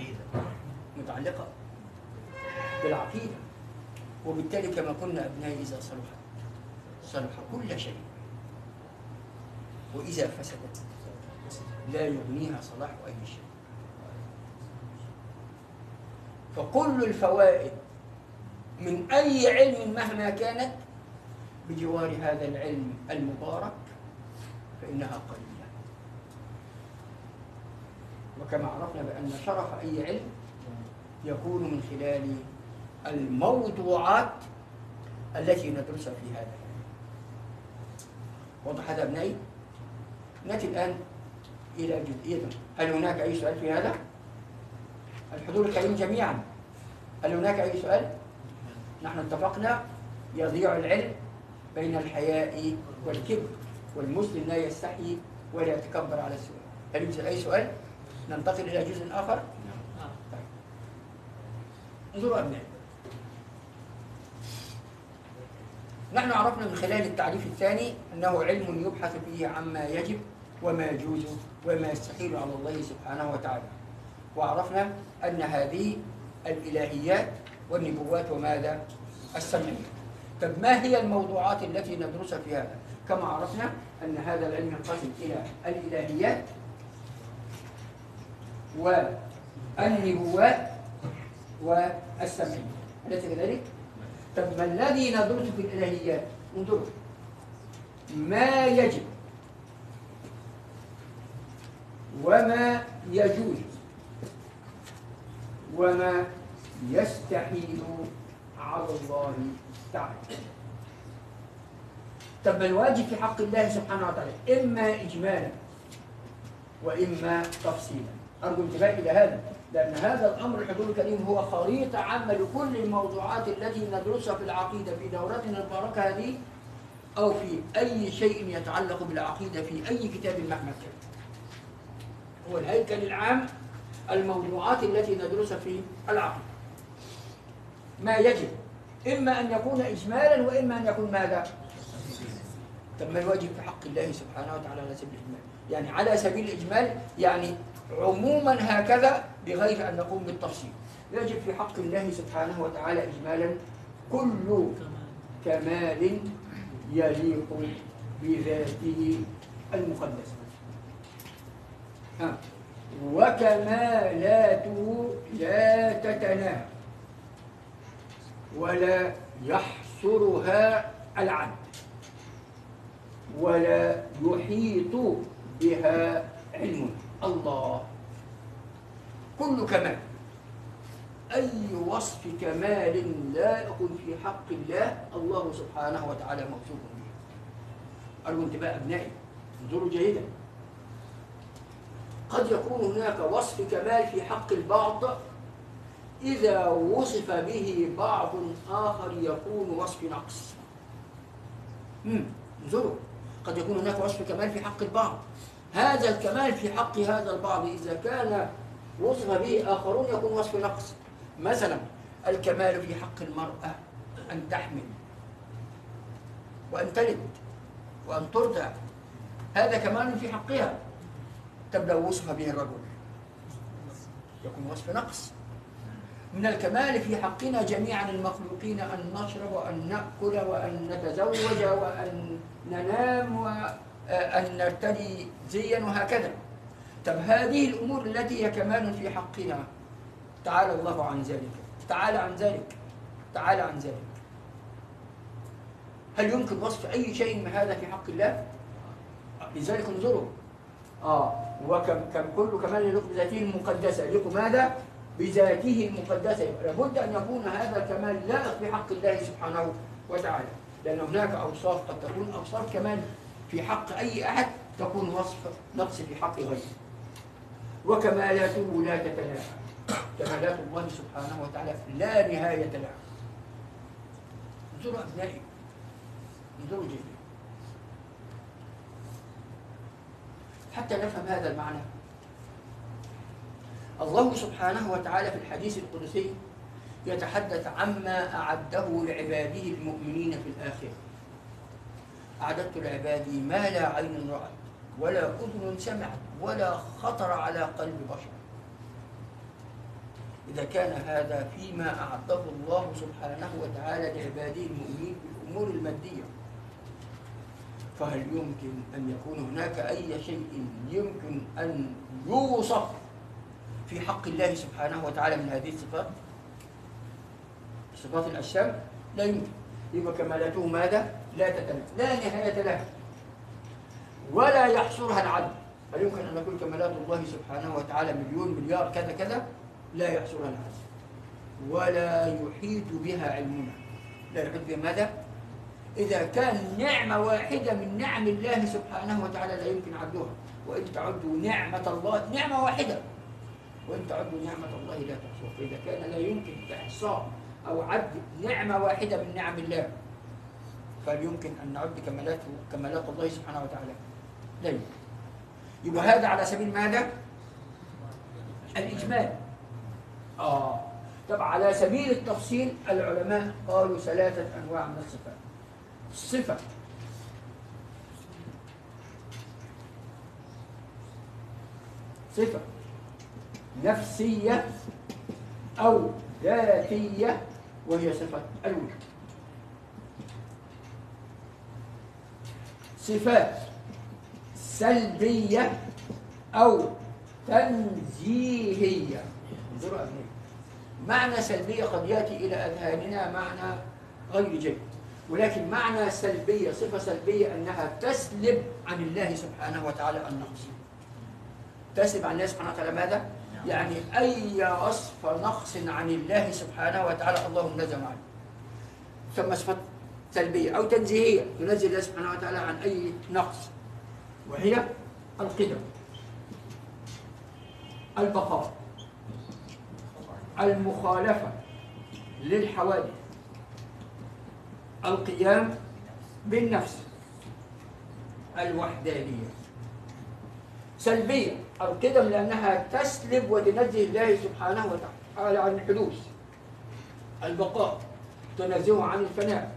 A: متعلقة بالعقيدة وبالتالي كما قلنا أبنائي إذا صلح صلح كل شيء وإذا فسدت لا يغنيها صلاح أي شيء فكل الفوائد من أي علم مهما كانت بجوار هذا العلم المبارك فإنها قليلة وكما عرفنا بأن شرف أي علم يكون من خلال الموضوعات التي ندرسها في هذا العلم وضح هذا أبنائي؟ نأتي الآن إلى جزئية هل هناك أي سؤال في هذا؟ الحضور الكريم جميعا هل هناك أي سؤال؟ نحن اتفقنا يضيع العلم بين الحياء والكبر والمسلم لا يستحي ولا يتكبر على السؤال هل يوجد أي سؤال؟ ننتقل إلى جزء آخر طيب. انظروا أبنائي نحن عرفنا من خلال التعريف الثاني أنه علم يبحث فيه عما يجب وما يجوز وما يستحيل على الله سبحانه وتعالى وعرفنا أن هذه الإلهيات والنبوات وماذا؟ السمعية طب ما هي الموضوعات التي ندرسها في هذا؟ كما عرفنا أن هذا العلم ينقسم إلى الإلهيات والنبوات والسمعية أليس كذلك؟ طب ما الذي ندرسه في الإلهيات؟ انظروا ما يجب وما يجوز وما يستحيل على الله تعالى طب ما الواجب في حق الله سبحانه وتعالى إما إجمالا وإما تفصيلا. أرجو انتباه إلى هذا لأن هذا الأمر الحضور الكريم هو خريطة عامة لكل الموضوعات التي ندرسها في العقيدة في دورتنا المباركة هذه أو في أي شيء يتعلق بالعقيدة في أي كتاب مهما كان. هو الهيكل العام الموضوعات التي ندرسها في العقيدة. ما يجب؟ إما أن يكون إجمالا وإما أن يكون ماذا؟ طب ما الواجب في حق الله سبحانه وتعالى على سبيل الإجمال. يعني على سبيل الإجمال يعني عموما هكذا بغير أن نقوم بالتفصيل. يجب في حق الله سبحانه وتعالى إجمالا كل كمال يليق بذاته المقدسة. وكمالاته لا تتناهى ولا يحصرها العد ولا يحيط بها علم. الله. كل كمال أي وصف كمال لائق في حق الله الله سبحانه وتعالى موصوف به أرجو انتباه أبنائي. انظروا جيدا. قد يكون هناك وصف كمال في حق البعض إذا وصف به بعض آخر يكون وصف نقص. انظروا. قد يكون هناك وصف كمال في حق البعض. هذا الكمال في حق هذا البعض إذا كان وصف به آخرون يكون وصف نقص. مثلا الكمال في حق المرأة أن تحمل وأن تلد وأن ترضع. هذا كمال في حقها. لو وصف به الرجل. يكون وصف نقص. من الكمال في حقنا جميعا المخلوقين أن نشرب وأن نأكل وأن نتزوج وأن ننام وأن نرتدي زيا وهكذا. طب هذه الأمور التي هي كمال في حقنا تعالى الله عن ذلك. تعالى عن ذلك. تعالى عن ذلك. هل يمكن وصف أي شيء من هذا في حق الله؟ لذلك انظروا. آه وكم كم كل كمال يليق بذاته المقدسة. يليق ماذا؟ بذاته المقدسة. لابد أن يكون هذا الكمال لائق في حق الله سبحانه وتعالى لأن هناك أوصاف قد تكون أوصاف كمال في حق أي أحد تكون وصف نقص في حق غيره. وكمالاته لا تتناهى كمالات الله سبحانه وتعالى لا نهاية لها. انظروا أبنائي. انظروا جيدا حتى نفهم هذا المعنى. الله سبحانه وتعالى في الحديث القدسي يتحدث عما أعده لعباده المؤمنين في الآخرة. أعددت لعبادي ما لا عين رأت ولا أذن سمعت ولا خطر على قلب بشر. إذا كان هذا فيما أعده الله سبحانه وتعالى لعباده المؤمنين في الأمور المادية فهل يمكن أن يكون هناك أي شيء يمكن أن يوصف في حق الله سبحانه وتعالى من هذه الصفات. صفات الأجسام لا يمكن. يبقى كمالاته ماذا؟ لا تتناهى لا نهاية لها ولا يحصرها العدد هل يمكن أن نقول كمالات الله سبحانه وتعالى مليون مليار كذا كذا؟ لا يحصرها العدد ولا يحيط بها علمنا. لا يحيط بها ماذا؟ إذا كان نعمة واحدة من نعم الله سبحانه وتعالى لا يمكن عدها وإن تعدوا نعمة الله نعمة واحدة. وإن تعدوا نعمة الله لا تحصوها فإذا كان لا يمكن إحصاء أو عد نعمة واحدة من نعم الله فهل يمكن أن نعد كمالاته كمالات الله سبحانه وتعالى؟ لا يمكن. يبقى هذا على سبيل ماذا؟ الإجمال. آه. طب على سبيل التفصيل العلماء قالوا ثلاثة أنواع من الصفات. صفة. صفة. نفسية أو ذاتية وهي صفة الوجود صفات سلبية أو تنزيهية. معنى سلبية قد يأتي إلى أذهاننا معنى غير جيد ولكن معنى سلبية صفة سلبية أنها تسلب عن الله سبحانه وتعالى النقص تسلب عن الله سبحانه وتعالى ماذا؟ يعني أي وصف نقص عن الله سبحانه وتعالى الله منزه عنه ثم صفة سلبية أو تنزيهية تنزه الله سبحانه وتعالى عن أي نقص. وهي القدم البقاء المخالفة للحوادث القيام بالنفس الوحدانية. سلبية. القدم لأنها تسلب وتنزه الله سبحانه وتعالى عن الحدوث. البقاء تنزهه عن الفناء.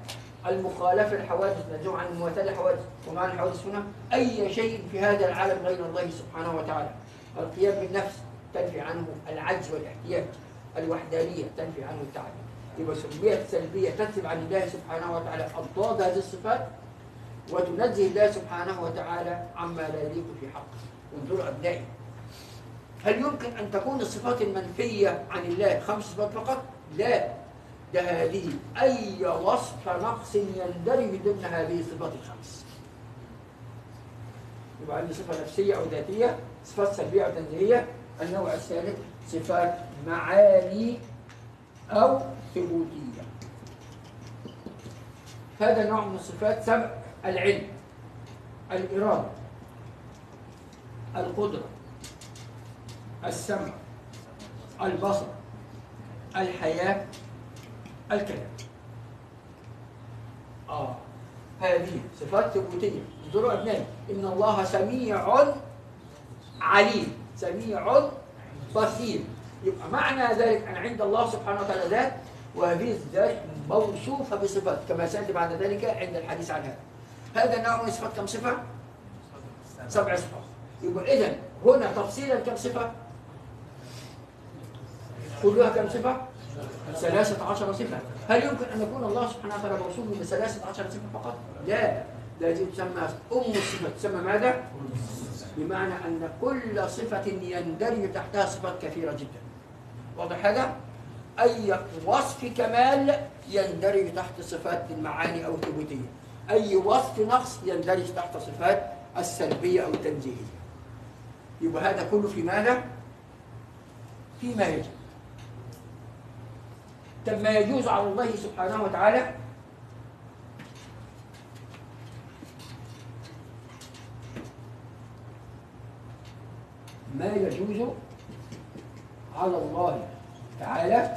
A: المخالفة الحوادث تنزهه عن مماثلة الحوادث. ومعنى الحوادث هنا؟ أي شيء في هذا العالم غير الله سبحانه وتعالى. القيام بالنفس تنفي عنه العجز والاحتياج. الوحدانية تنفي عنه التعب. يبقى سلبية سلبية تنسب عن الله سبحانه وتعالى أضداد هذه الصفات وتنزه الله سبحانه وتعالى عما لا يليق في حقه. انظروا أبنائي هل يمكن أن تكون الصفات المنفية عن الله خمس صفات فقط؟ لا. ده هذه أي وصف نقص يندرج ضمن هذه الصفات الخمس. يبقى عندي صفة نفسية أو ذاتية صفات سلبية أو تنزيهية النوع الثالث صفات معاني أو ثبوتية. هذا نوع من الصفات سبع العلم الإرادة. القدرة السمع البصر الحياة الكلام. آه هذه صفات ثبوتية. انظروا أبنائي إن الله سميع عليم سميع بصير. يبقى معنى ذلك أن عند الله سبحانه وتعالى ذات وهذه الذات موصوفة بصفات كما سيأتي بعد ذلك عند الحديث عن هذا. هذا نوع من صفات كم صفة؟ سبع صفات. يبقى إذا هنا تفصيلا كم صفة؟ كلها كم صفة؟ ثلاثة عشر صفة هل يمكن أن يكون الله سبحانه وتعالى موصوف بثلاثة عشر صفة فقط؟ لا لازم تسمى أم الصفة تسمى ماذا؟ بمعنى أن كل صفة يندرج تحتها صفات كثيرة جدا واضح هذا؟ أي وصف كمال يندرج تحت صفات المعاني أو الثبوتية أي وصف نقص يندرج تحت صفات السلبية أو التنزيهية يبقى هذا كله في ماذا؟ فيما يجب. طب ما يجوز على الله سبحانه وتعالى؟ ما يجوز على الله تعالى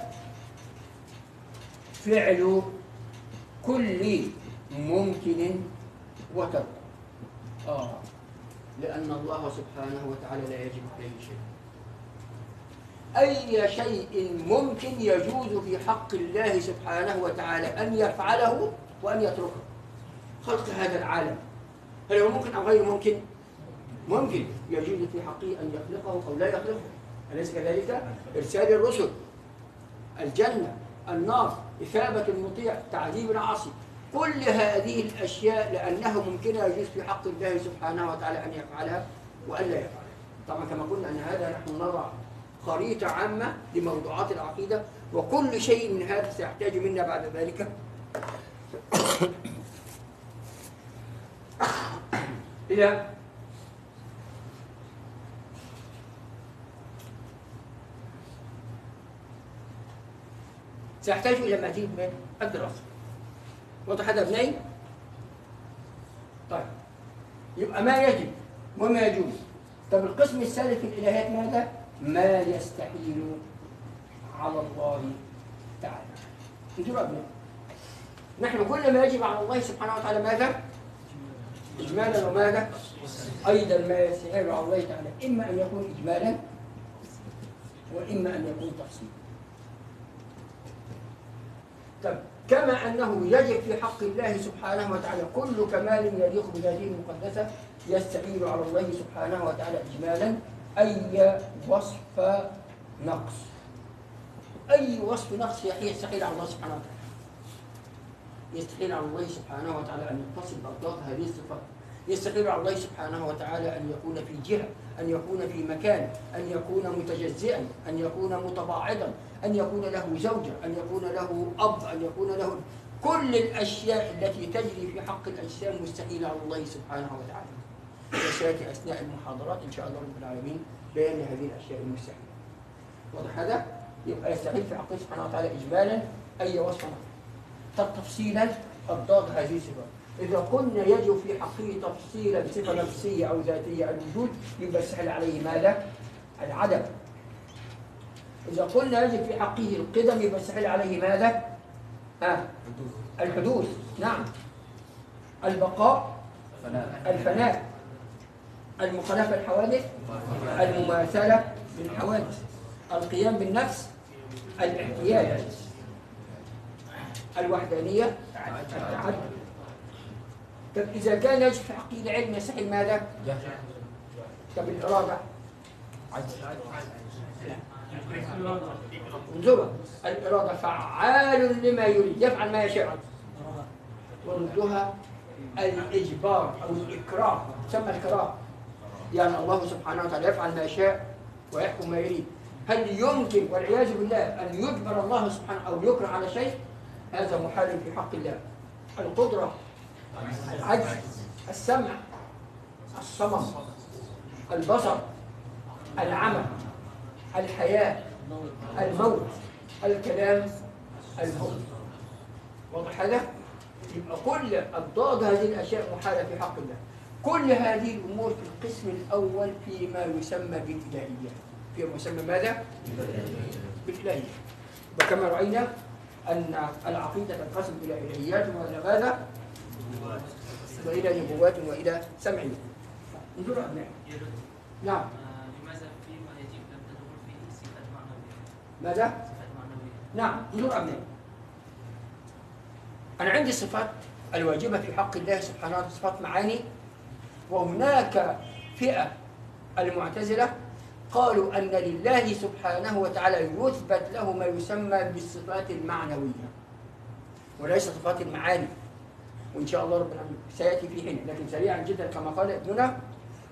A: فعل كل ممكن وترك آه. لأن الله سبحانه وتعالى لا يجب عليه شيء. أي شيء ممكن يجوز في حق الله سبحانه وتعالى أن يفعله وأن يتركه. خلق هذا العالم. هل هو ممكن أو غير ممكن؟ ممكن. يجوز في حقه أن يخلقه أو لا يخلقه. أليس كذلك؟ إرسال الرسل. الجنة. النار. إثابة المطيع تعذيب العاصي كل هذه الأشياء لأنها ممكنة يجوز في حق الله سبحانه وتعالى أن يفعلها وأن لا يفعلها. طبعا كما قلنا أن هذا نحن نضع خريطة عامة لموضوعات العقيدة وكل شيء من هذا سيحتاج منا بعد ذلك. إلى سيحتاج إلى مزيد من الدراسة. واضح هذا ابني؟ طيب يبقى ما يجب وما يجوز طب القسم الثالث في الإلهيات ماذا؟ ما يستحيل على الله تعالى أنتوا ابني نحن كل ما يجب على الله سبحانه وتعالى ماذا؟ إجمالا وماذا؟ أيضا ما يستحيل على الله تعالى إما أن يكون إجمالا وإما أن يكون تفصيلا طب كما أنه يجب في حق الله سبحانه وتعالى كل كمال يليق بذاته المقدسة يستعين على الله سبحانه وتعالى إجمالا. أي وصف نقص؟ أي وصف نقص يستحيل على الله سبحانه وتعالى؟ يستحيل على الله سبحانه وتعالى أن يتصل بأضداد هذه الصفات. يستحيل على الله سبحانه وتعالى أن يكون في جهة أن يكون في مكان أن يكون متجزئا أن يكون متباعدا أن يكون له زوجة أن يكون له أب أن يكون له كل الأشياء التي تجري في حق الأجسام مستحيلة على الله سبحانه وتعالى. وسيأتي أثناء المحاضرات إن شاء الله رب العالمين بيان هذه الأشياء المستحيلة. واضح هذا؟ يبقى يستحيل في حقه سبحانه وتعالى إجمالا أي وصف تفصيلا أضداد هذه الصفات إذا قلنا يجب في حقه تفصيلا صفة نفسية أو ذاتية الوجود يبقى يستحيل عليه ماذا؟ العدم. إذا قلنا يجب في حقه القدم يبقى يستحيل عليه ماذا؟ آه. الحدوث. نعم. البقاء الفناء. المخالفة الحوادث المماثلة بالحوادث. القيام بالنفس الاحتياج. الوحدانية التعدد. طب إذا كان يجب في حقه العلم يستحيل ماذا؟ طب الإرادة. انظروا الإرادة فعال لما يريد يفعل ما يشاء. وردها الإجبار أو الإكراه تسمى الكراه يعني الله سبحانه وتعالى يفعل ما يشاء ويحكم ما يريد. هل يمكن والعياذ بالله أن يجبر الله سبحانه أو يكره على شيء؟ هذا محال في حق الله. القدرة العجز السمع الصمم البصر العمى الحياة الموت الكلام الموت واضح هذا؟ يبقى كل أضداد هذه الأشياء محالة في حق الله كل هذه الأمور في القسم الأول فيما يسمى بالإلهية فيما يسمى ماذا؟ بالإلهية وكما رأينا أن العقيدة تنقسم إلى إلهيات وإلى ماذا؟ وإلى نبوات وإلى انظروا أبنائي نعم.
D: لماذا فيما يجب لم تدخل فيه صفات معنوية؟
A: ماذا؟
D: صفات معنوية.
A: نعم. انظر أبنائي أنا عندي الصفات الواجبة في حق الله سبحانه وتعالى صفات معاني. وهناك فئة المعتزلة قالوا أن لله سبحانه وتعالى يثبت له ما يسمى بالصفات المعنوية. وليس صفات المعاني. وإن شاء الله ربنا سيأتي في حين لكن سريعا جدا كما قال ابننا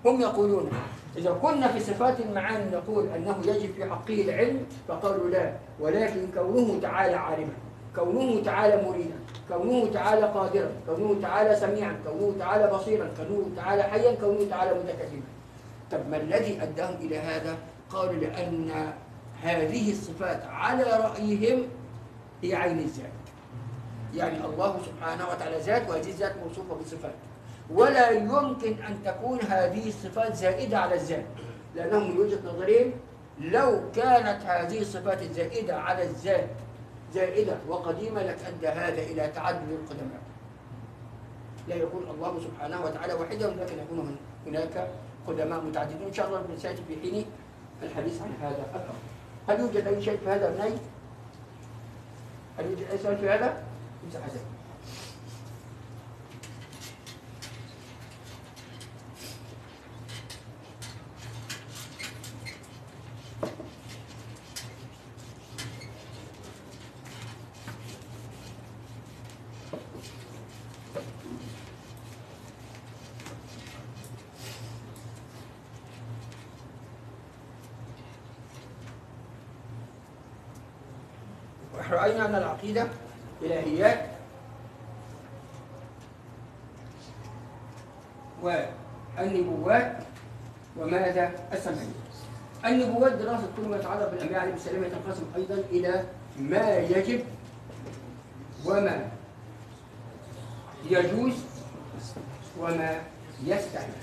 A: هم يقولون إذا كنا في صفات المعاني نقول أنه يجب في حقه العلم فقالوا لا. ولكن كونه تعالى عالما كونه تعالى مريدا كونه تعالى قادرا كونه تعالى سميعا كونه تعالى بصيرا كونه تعالى حيا كونه تعالى متكلما. طب ما الذي أداهم إلى هذا؟ قالوا لأن هذه الصفات على رأيهم هي عين الذات يعني الله سبحانه وتعالى ذات وهذه الذات موصوفة بصفات ولا يمكن أن تكون هذه الصفات زائدة على الذات لأنهم من وجهة نظرهم لو كانت هذه الصفات الزائدة على الذات زائدة وقديمة لأدى هذا إلى تعدد القدماء لا يكون الله سبحانه وتعالى واحدا ولكن يكون هناك قدماء متعددون إن شاء الله سيأتي في حين الحديث عن هذا الأمر هل يوجد أي شيء في هذا ابني؟ هل يوجد أي سؤال في هذا؟ امسحها راينا ان العقيدة. إلهيات. والنبوات وماذا؟ السمعية النبوات دراسة كل ما يتعلق بالأنبياء عليهم السلام يتنقسم أيضا إلى ما يجب وما يجوز وما يستحيل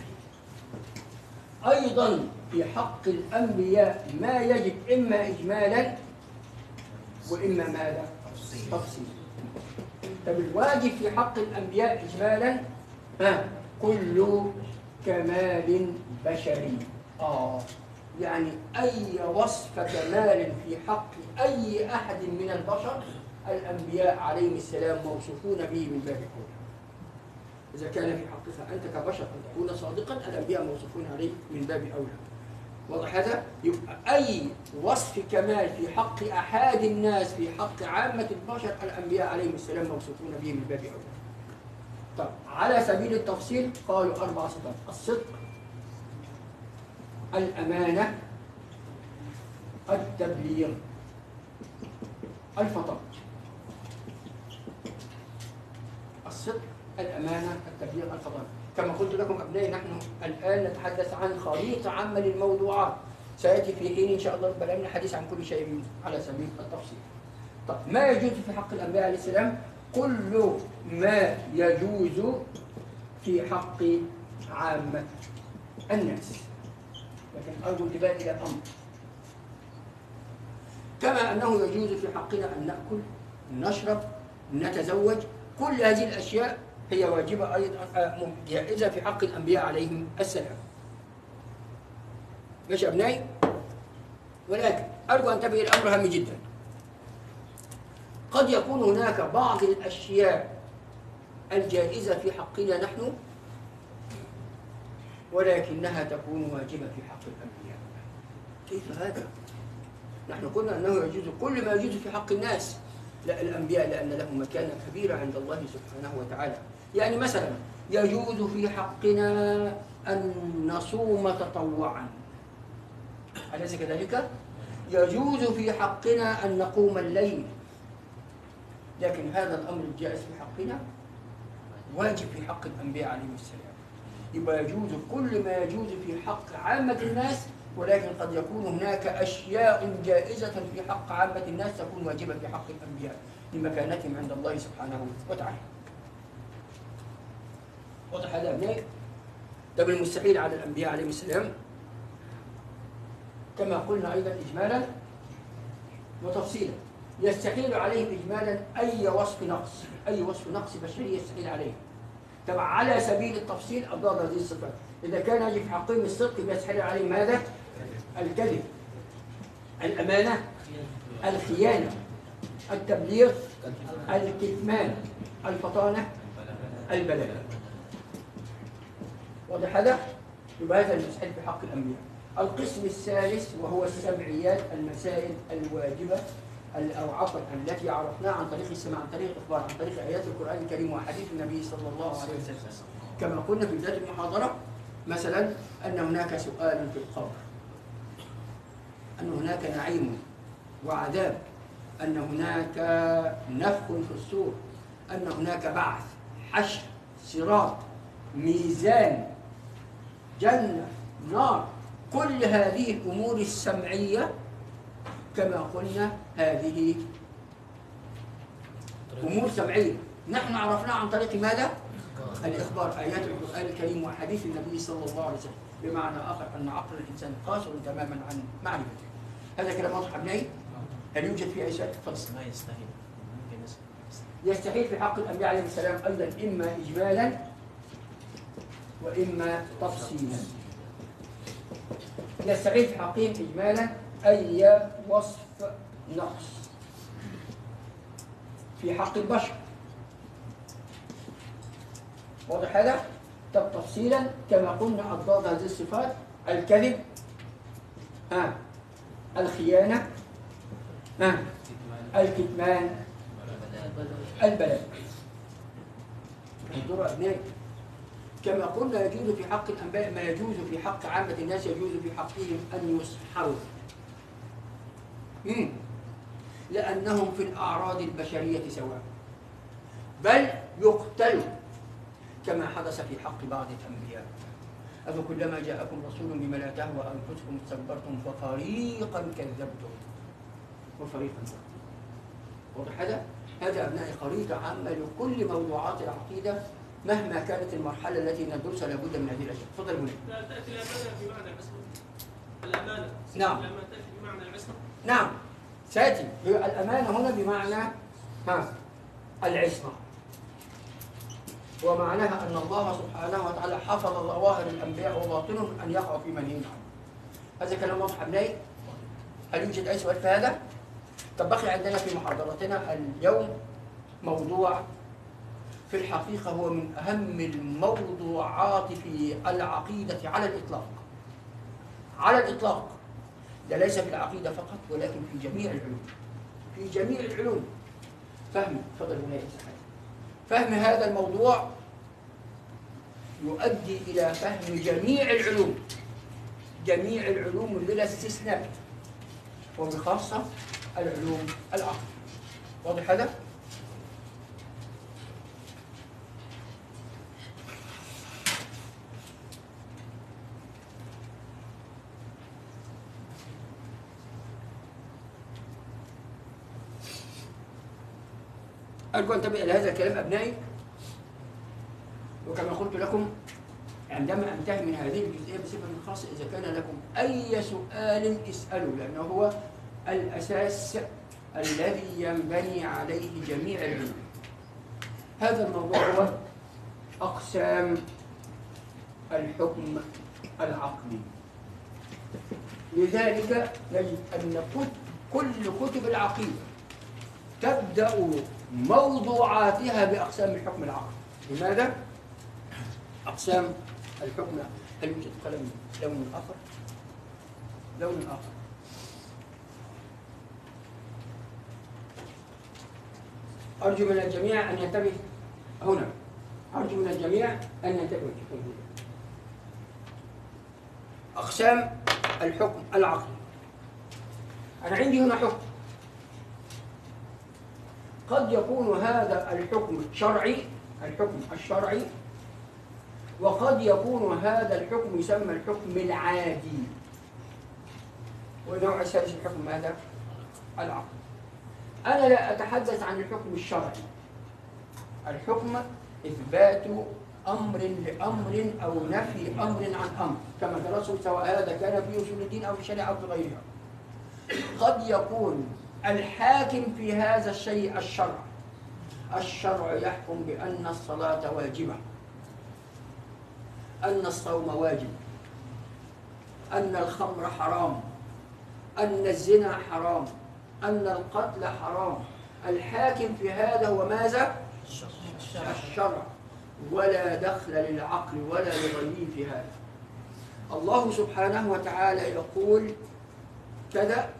A: أيضا في حق الأنبياء ما يجب إما إجمالا وإما ماذا؟ تفصيلا. طب الواجب في حق الأنبياء إجمالا؟ ها كل كمال بشري. آه. يعني أي وصف كمال في حق أي أحد من البشر الأنبياء عليهم السلام موصوفون به من باب أولى إذا كان في حقك أنت كبشر أن تكون صادقا الأنبياء موصوفون عليه من باب أولى. واضح هذا؟ يبقى أي وصف كمال في حق أحد الناس في حق عامة البشر الأنبياء عليهم السلام موصوفون به من باب أولى طب على سبيل التفصيل قالوا أربع صفات. الصدق الأمانة التبليغ الفطر. الصدق الأمانة التبليغ الفطر. كما قلت لكم أبنائي نحن الآن نتحدث عن خريطة عامة للموضوعات. سيأتي في حين إن شاء الله بل لنا حديث عن كل شيء على سبيل التفصيل. طب ما يجوز في حق الأنبياء عليه السلام؟ كل ما يجوز في حق عامة الناس. لكن أرجو الانتباه إلى أمر كما أنه يجوز في حقنا أن نأكل نشرب نتزوج كل هذه الأشياء هي واجبة أيضا آه، جائزة في حق الأنبياء عليهم السلام. ماشي أبنائي؟ ولكن أرجو أن تنتبه الأمر هام جدا. قد يكون هناك بعض الأشياء الجائزة في حقنا نحن ولكنها تكون واجبة في حق الأنبياء. كيف هذا؟ نحن قلنا أنه يجوز كل ما يجوز في حق الناس لا الأنبياء لأن لهم مكانة كبيرة عند الله سبحانه وتعالى. يعني مثلا يجوز في حقنا أن نصوم تطوعا. أليس كذلك؟ يجوز في حقنا أن نقوم الليل. لكن هذا الأمر الجائز في حقنا؟ واجب في حق الأنبياء عليهم السلام. يبقى يجوز كل ما يجوز في حق عامة الناس ولكن قد يكون هناك أشياء جائزة في حق عامة الناس تكون واجبة في حق الأنبياء لمكانتهم عند الله سبحانه وتعالى. واضح هذا أبنائي؟ طب المستحيل على الأنبياء عليهم السلام كما قلنا أيضا إجمالا وتفصيلا يستحيل عليهم إجمالا أي وصف نقص أي وصف نقص بشري يستحيل عليهم طبعا على سبيل التفصيل أضرار هذه الصفات إذا كان يجب حقهم الصدق يستحيل عليهم ماذا؟ الكذب الأمانة الخيانة التبليغ الكتمان الفطانة البلاء واضح هذا؟ يبقى هذا المستحيل في حق الأنبياء القسم الثالث وهو السمعيات المسائل الواجبة ال- أو عفوا التي عرفناها عن طريق السماع عن طريق الإخبار عن طريق آيات القرآن الكريم وحديث النبي صلى الله عليه وسلم كما قلنا في بداية المحاضرة مثلا أن هناك سؤال في القبر أن هناك نعيم وعذاب أن هناك نفخ في الصور أن هناك بعث حشر صراط ميزان جنة نار. كل هذه الأمور السمعية كما قلنا هذه أمور سمعية. نحن عرفناها عن طريق ماذا؟ الإخبار. آيات القرآن الكريم وحديث النبي صلى الله عليه وسلم. بمعنى آخر أن عقل الإنسان قاصر تماما عن معرفته. هذا كلام واضح أبنائي؟ هل يوجد فيه أي سؤال؟ تفضل.
D: ما يستحيل. يستحيل
A: في حق الأنبياء عليهم السلام أيضا إما إجمالا وإما تفصيلا. يستحيل في حقهم إجمالا أي وصف نقص في حق البشر. واضح هذا؟ طب تفصيلا كما قلنا أضداد هذه الصفات الكذب ها الخيانة ها الكتمان البلاء أبنائي. كما قلنا يجوز في حق الأنبياء ما يجوز في حق عامة الناس يجوز في حقهم أن يسحروا. لأنهم في الأعراض البشرية سواء. بل يقتلوا كما حدث في حق بعض الأنبياء. أفكلما جاءكم رسول بما لا تهوى أنفسكم استكبرتم ففريقا كذبتم. وفريقا واضح هذا؟ هذا أبناء خريطة عامة لكل موضوعات العقيدة مهما كانت المرحلة التي ندرسها لابد من هذه الأشياء. تفضل هنا
D: لا تأتي الأمانة بمعنى العصمة؟ الأمانة.
A: نعم.
D: الأمانة تأتي بمعنى العصمة؟
A: نعم. سأتي. الأمانة هنا بمعنى ها العصمة. ومعناها أن الله سبحانه وتعالى حفظ ظواهر الأنبياء وباطنهم أن يقعوا في منهي عنه هذا كلام واضح أبنائي هل يوجد أي سؤال في هذا؟ طب بقي عندنا في محاضرتنا اليوم موضوع في الحقيقة هو من أهم الموضوعات في العقيدة على الإطلاق. على الإطلاق. ده ليس في العقيدة فقط ولكن في جميع العلوم. في جميع العلوم. فهم. تفضل سعادة فهم هذا الموضوع يؤدي إلى فهم جميع العلوم. جميع العلوم بلا استثناء. وبخاصة العلوم العقل واضح هذا؟ أرجو أن انتبه إلى هذا الكلام أبنائي. وكما قلت لكم عندما أنتهي من هذه الجزئية بصفة خاصة إذا كان لكم أي سؤال اسألوا لأنه هو الأساس الذي ينبني عليه جميع العلوم هذا الموضوع هو أقسام الحكم العقلي. لذلك نجد أن كل كتب العقيدة تبدأ موضوعاتها بأقسام الحكم العقلي. لماذا؟ أقسام الحكم هل يوجد قلم لون آخر؟ لون آخر. أرجو من الجميع أن ينتبه هنا. أرجو من الجميع أن ينتبه. أقسام الحكم العقلي. أنا عندي هنا حكم. قد يكون هذا الحكم شرعي الحكم الشرعي وقد يكون هذا الحكم يسمى الحكم العادي. ونوع الثالث الحكم ماذا؟ العقل. أنا لا أتحدث عن الحكم الشرعي. الحكم إثبات أمر لأمر أو نفي أمر عن أمر كما درسوا سواء هذا كان في أصول الدين أو في الشريعة أو في غيرها. قد يكون الحاكم في هذا الشيء الشرع. الشرع يحكم بأن الصلاة واجبة. أن الصوم واجب. أن الخمر حرام. أن الزنا حرام. أن القتل حرام. الحاكم في هذا هو ماذا؟ الشرع. ولا دخل للعقل ولا لغيره في هذا. الله سبحانه وتعالى يقول كذا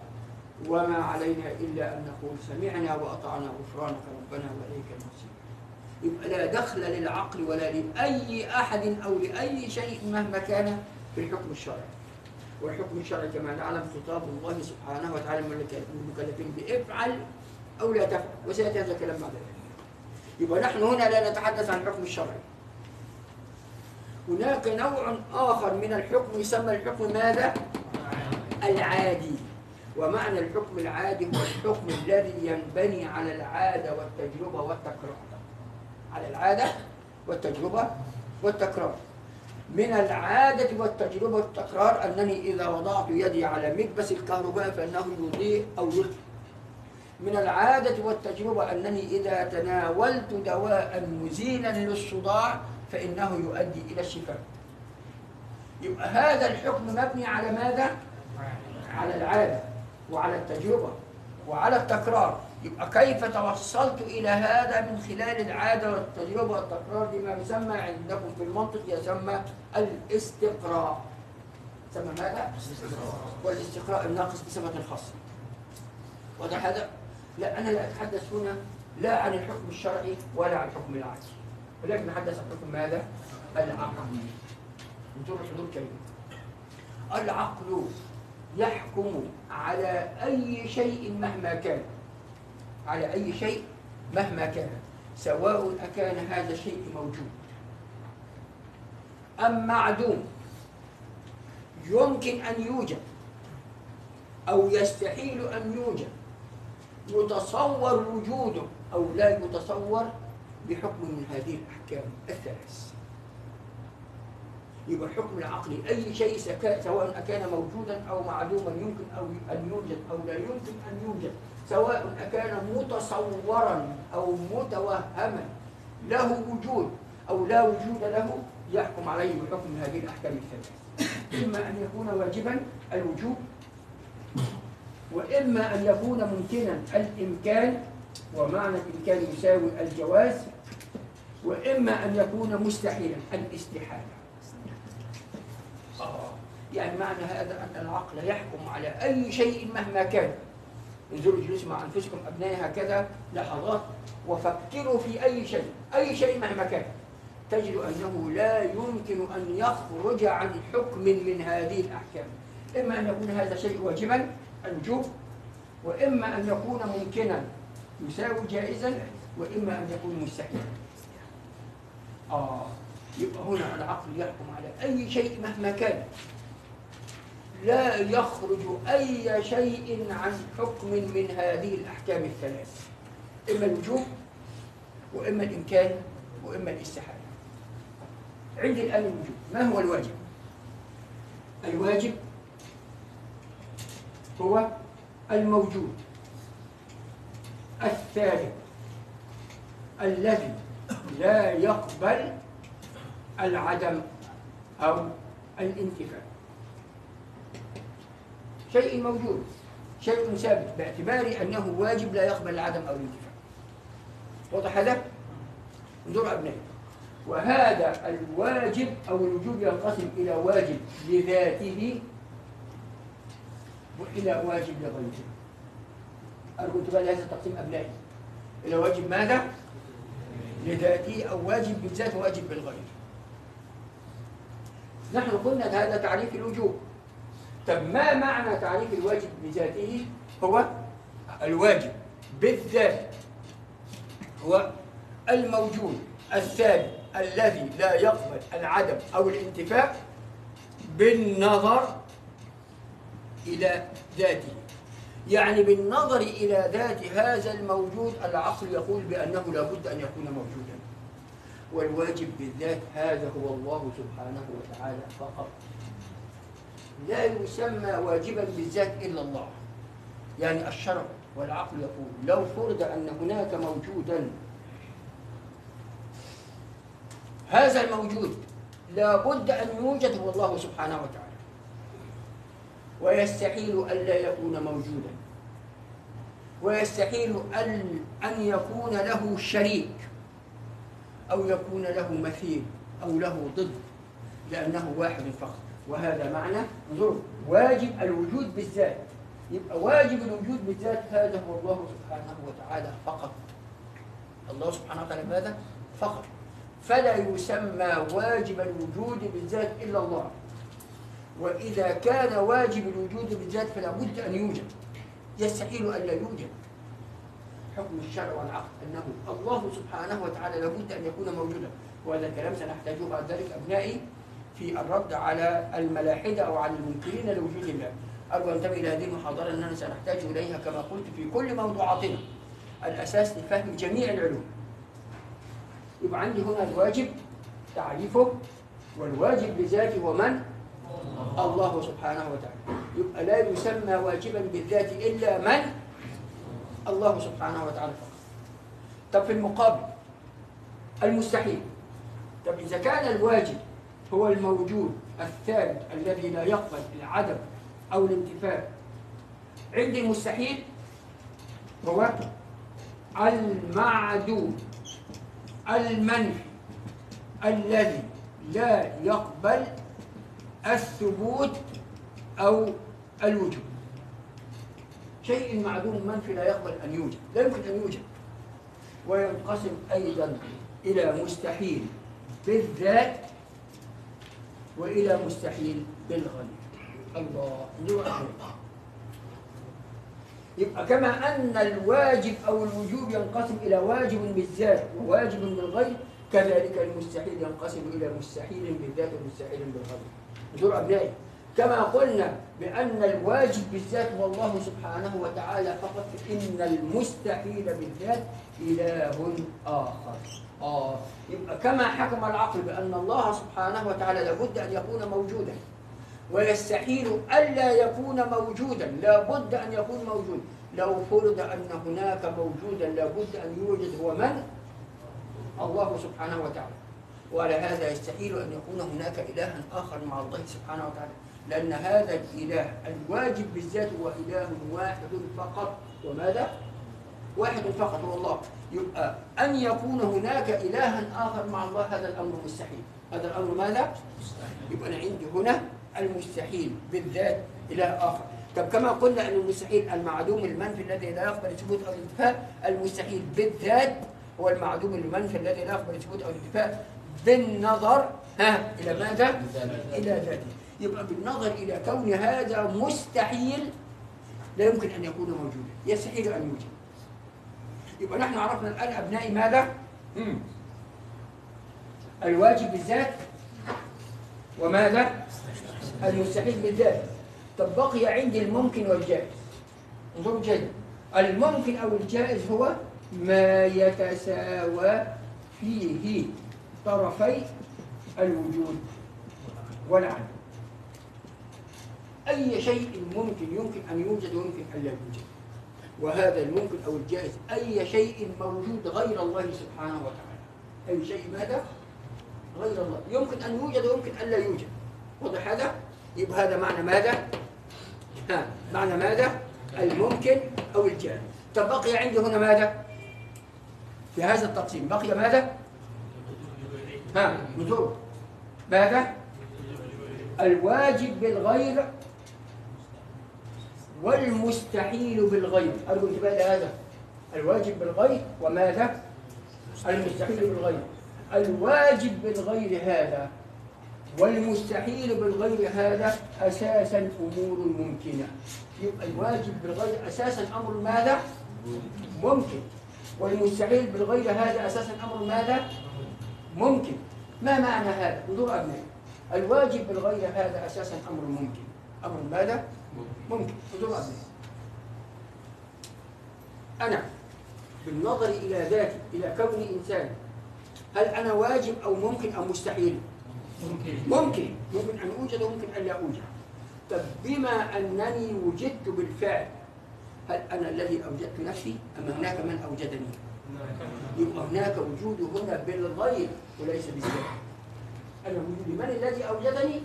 A: وما علينا إلا أن نقول سمعنا وأطعنا غفرانك ربنا وإليك المصير. يبقى لا دخل للعقل ولا لأي أحد أو لأي شيء مهما كان في الحكم الشرعي. والحكم الشرعي كما نعلم خطاب الله سبحانه وتعالى المكلفين بافعل أو لا تفعل وسيأتي هذا الكلام بعد. ذلك يبقى نحن هنا لا نتحدث عن الحكم الشرعي. هناك نوع آخر من الحكم يسمى الحكم ماذا؟ العادي. ومعنى الحكم العادي هو الحكم الذي ينبني على العادة والتجربة والتكرار. على العادة والتجربة والتكرار. من العادة والتجربة والتكرار أنني إذا وضعت يدي على مكبس الكهرباء فإنه يضيء أو يطفئ من العادة والتجربة أنني إذا تناولت دواء مزيلا للصداع فإنه يؤدي إلى الشفاء. يبقى هذا الحكم مبني على ماذا؟ على العادة. وعلى التجربة وعلى التكرار. يبقى كيف توصلت إلى هذا من خلال العادة والتجربة والتكرار؟ بما يسمى عندكم في المنطق يسمى الاستقراء. يسمى ماذا؟ والاستقراء الناقص بصفة خاصة واضح هذا؟ لا أنا لا أتحدث هنا لا عن الحكم الشرعي ولا عن الحكم العادي. ولكن نتحدث عن الحكم ماذا؟ العقل انظروا حضور كريم. العقل يحكم على أي شيء مهما كان. على أي شيء مهما كان. سواء أكان هذا الشيء موجود. أم معدوم. يمكن أن يوجد أو يستحيل أن يوجد. يتصور وجوده أو لا يتصور بحكم من هذه الأحكام الثلاث. يبقى الحكم العقلي أي شيء سواء أكان موجودا أو معدوما يمكن أو أن يوجد أو لا يمكن أن يوجد. سواء أكان متصورا أو متوهما له وجود أو لا وجود له يحكم عليه بحكم هذه الأحكام الثلاث إما أن يكون واجبا الوجوب وإما أن يكون ممكنا الإمكان ومعنى الإمكان يساوي الجواز وإما أن يكون مستحيلا الاستحالة. آه. يعني معنى هذا أن العقل يحكم على أي شيء مهما كان. انظروا اجلسوا مع أنفسكم أبنائي هكذا لحظات وفكروا في أي شيء أي شيء مهما كان. تجد أنه لا يمكن أن يخرج عن حكم من هذه الأحكام. إما أن يكون هذا شيء واجبا الوجوب وإما أن يكون ممكنا يساوي جائزا وإما أن يكون مستحيلا. آه. يبقى هنا العقل يحكم على أي شيء مهما كان. لا يخرج أي شيء عن حكم من هذه الأحكام الثلاث. إما الوجوب وإما الإمكان وإما الاستحالة. عندي الآن الوجوب. ما هو الواجب؟ الواجب هو الموجود الثابت الذي لا يقبل العدم أو الانتفاع. شيء موجود شيء ثابت باعتبار أنه واجب لا يقبل العدم أو الانتفاع. واضح هذا؟ انظروا أبنائي وهذا الواجب أو الوجوب ينقسم إلى واجب لذاته وإلى واجب لغيره. أرجو انتباه لهذا التقسيم أبنائي. إلى واجب ماذا؟ لذاته أو واجب بالذات وواجب بالغير. نحن قلنا هذا تعريف الوجوب. طب ما معنى تعريف الواجب بذاته؟ هو الواجب بالذات هو الموجود الثابت الذي لا يقبل العدم أو الانتفاع بالنظر إلى ذاته. يعني بالنظر إلى ذات هذا الموجود العقل يقول بأنه لا بد أن يكون موجودا. والواجب بالذات هذا هو الله سبحانه وتعالى فقط. لا يسمى واجبا بالذات إلا الله. يعني الشرع والعقل يقول لو فرض أن هناك موجودا هذا الموجود لا بد أن يوجد هو الله سبحانه وتعالى. ويستحيل ألا يكون موجودا. ويستحيل أن يكون له شريك. أو يكون له مثيل أو له ضد لأنه واحد فقط. وهذا معنى انظروا واجب الوجود بالذات. يبقى واجب الوجود بالذات هذا هو الله سبحانه وتعالى فقط. الله سبحانه وتعالى ماذا؟ فقط. فلا يسمى واجب الوجود بالذات إلا الله. وإذا كان واجب الوجود بالذات فلا بد أن يوجد. يستحيل أن لا يوجد. حكم الشرع والعقل أنه الله سبحانه وتعالى لابد أن يكون موجودا وهذا الكلام سنحتاجه بعد ذلك أبنائي في الرد على الملاحدة أو على المنكرين لوجود الله أرجو أن انتبه إلى هذه المحاضرة أننا سنحتاج إليها كما قلت في كل موضوعاتنا الأساس لفهم جميع العلوم يبقى عندي هنا الواجب تعريفه والواجب بذاته هو من؟ الله سبحانه وتعالى يبقى لا يسمى واجبا بالذات إلا من؟ الله سبحانه وتعالى فقط. طب في المقابل المستحيل. طب إذا كان الواجب هو الموجود الثابت الذي لا يقبل العدم أو الانتفاع عندي المستحيل؟ هو المعدوم المنفي الذي لا يقبل الثبوت أو الوجود شيء معدوم منفي لا يقبل أن يوجد لا يمكن أن يوجد. وينقسم أيضا إلى مستحيل بالذات وإلى مستحيل بالغير الله نوع يبقى كما أن الواجب أو الوجوب ينقسم إلى واجب بالذات وواجب بالغير كذلك المستحيل ينقسم إلى مستحيل بالذات ومستحيل بالغير انظروا أبنائي كما قلنا بأن الواجب بالذات هو الله سبحانه وتعالى فقط إن المستحيل بالذات إله آخر. آه. يبقى كما حكم العقل بأن الله سبحانه وتعالى لابد أن يكون موجودا. ويستحيل ألا يكون موجودا. لابد أن يكون موجود. لو فرض أن هناك موجودا لابد أن يوجد هو من؟ الله سبحانه وتعالى. وعلى هذا يستحيل أن يكون هناك إلها آخر مع الله سبحانه وتعالى. لأن هذا الإله الواجب بالذات هو إله واحد فقط. وماذا؟ واحد فقط هو الله. يبقى أن يكون هناك إلها آخر مع الله هذا الأمر مستحيل. هذا الأمر ماذا؟ يبقى أنا عندي هنا المستحيل بالذات إله آخر. طب كما قلنا أن المستحيل المعدوم المنفي الذي لا يقبل ثبوت أو الانتفاء المستحيل بالذات هو المعدوم المنفي الذي لا يقبل ثبوت أو الانتفاء بالنظر ها إلى ماذا؟ إلى ذاته يبقى بالنظر إلى كون هذا مستحيل لا يمكن أن يكون موجودا يستحيل أن يوجد يبقى نحن عرفنا الآن أبنائي ماذا؟ مم. الواجب بالذات وماذا؟ المستحيل بالذات طب بقي عندي الممكن والجائز انظروا جيدا الممكن أو الجائز هو ما يتساوى فيه طرفي الوجود والعدم أي شيء ممكن يمكن أن يوجد ويمكن أن لا يوجد وهذا الممكن أو الجائز أي شيء موجود غير الله سبحانه وتعالى أي شيء ماذا؟ غير الله يمكن أن يوجد ويمكن أن لا يوجد واضح هذا؟ يبقى هذا معنى ماذا؟ ها معنى ماذا؟ الممكن أو الجائز طب بقي عندي هنا ماذا؟ في هذا التقسيم بقي ماذا؟ ها نزور ماذا؟ الواجب بالغير والمستحيل بالغير أرجو انتباه لهذا الواجب بالغير وماذا؟ المستحيل بالغير الواجب بالغير هذا والمستحيل بالغير هذا أساسا أمور ممكنة يبقى الواجب بالغير أساسا أمر ماذا؟ ممكن والمستحيل بالغير هذا أساسا أمر ماذا؟ ممكن ما معنى هذا؟ انظروا أبنائي الواجب بالغير هذا أساسا أمر ممكن أمر ماذا؟ ممكن انظروا أبنائي أنا بالنظر إلى ذاتي إلى كوني إنسان هل أنا واجب أو ممكن أو مستحيل؟
D: ممكن
A: ممكن ممكن أن أوجد وممكن أن لا أوجد طب بما أنني وجدت بالفعل هل أنا الذي أوجدت نفسي أم هناك من أوجدني؟ يبقى هناك وجود هنا بالغير وليس بالذات أنا وجودي من الذي أوجدني؟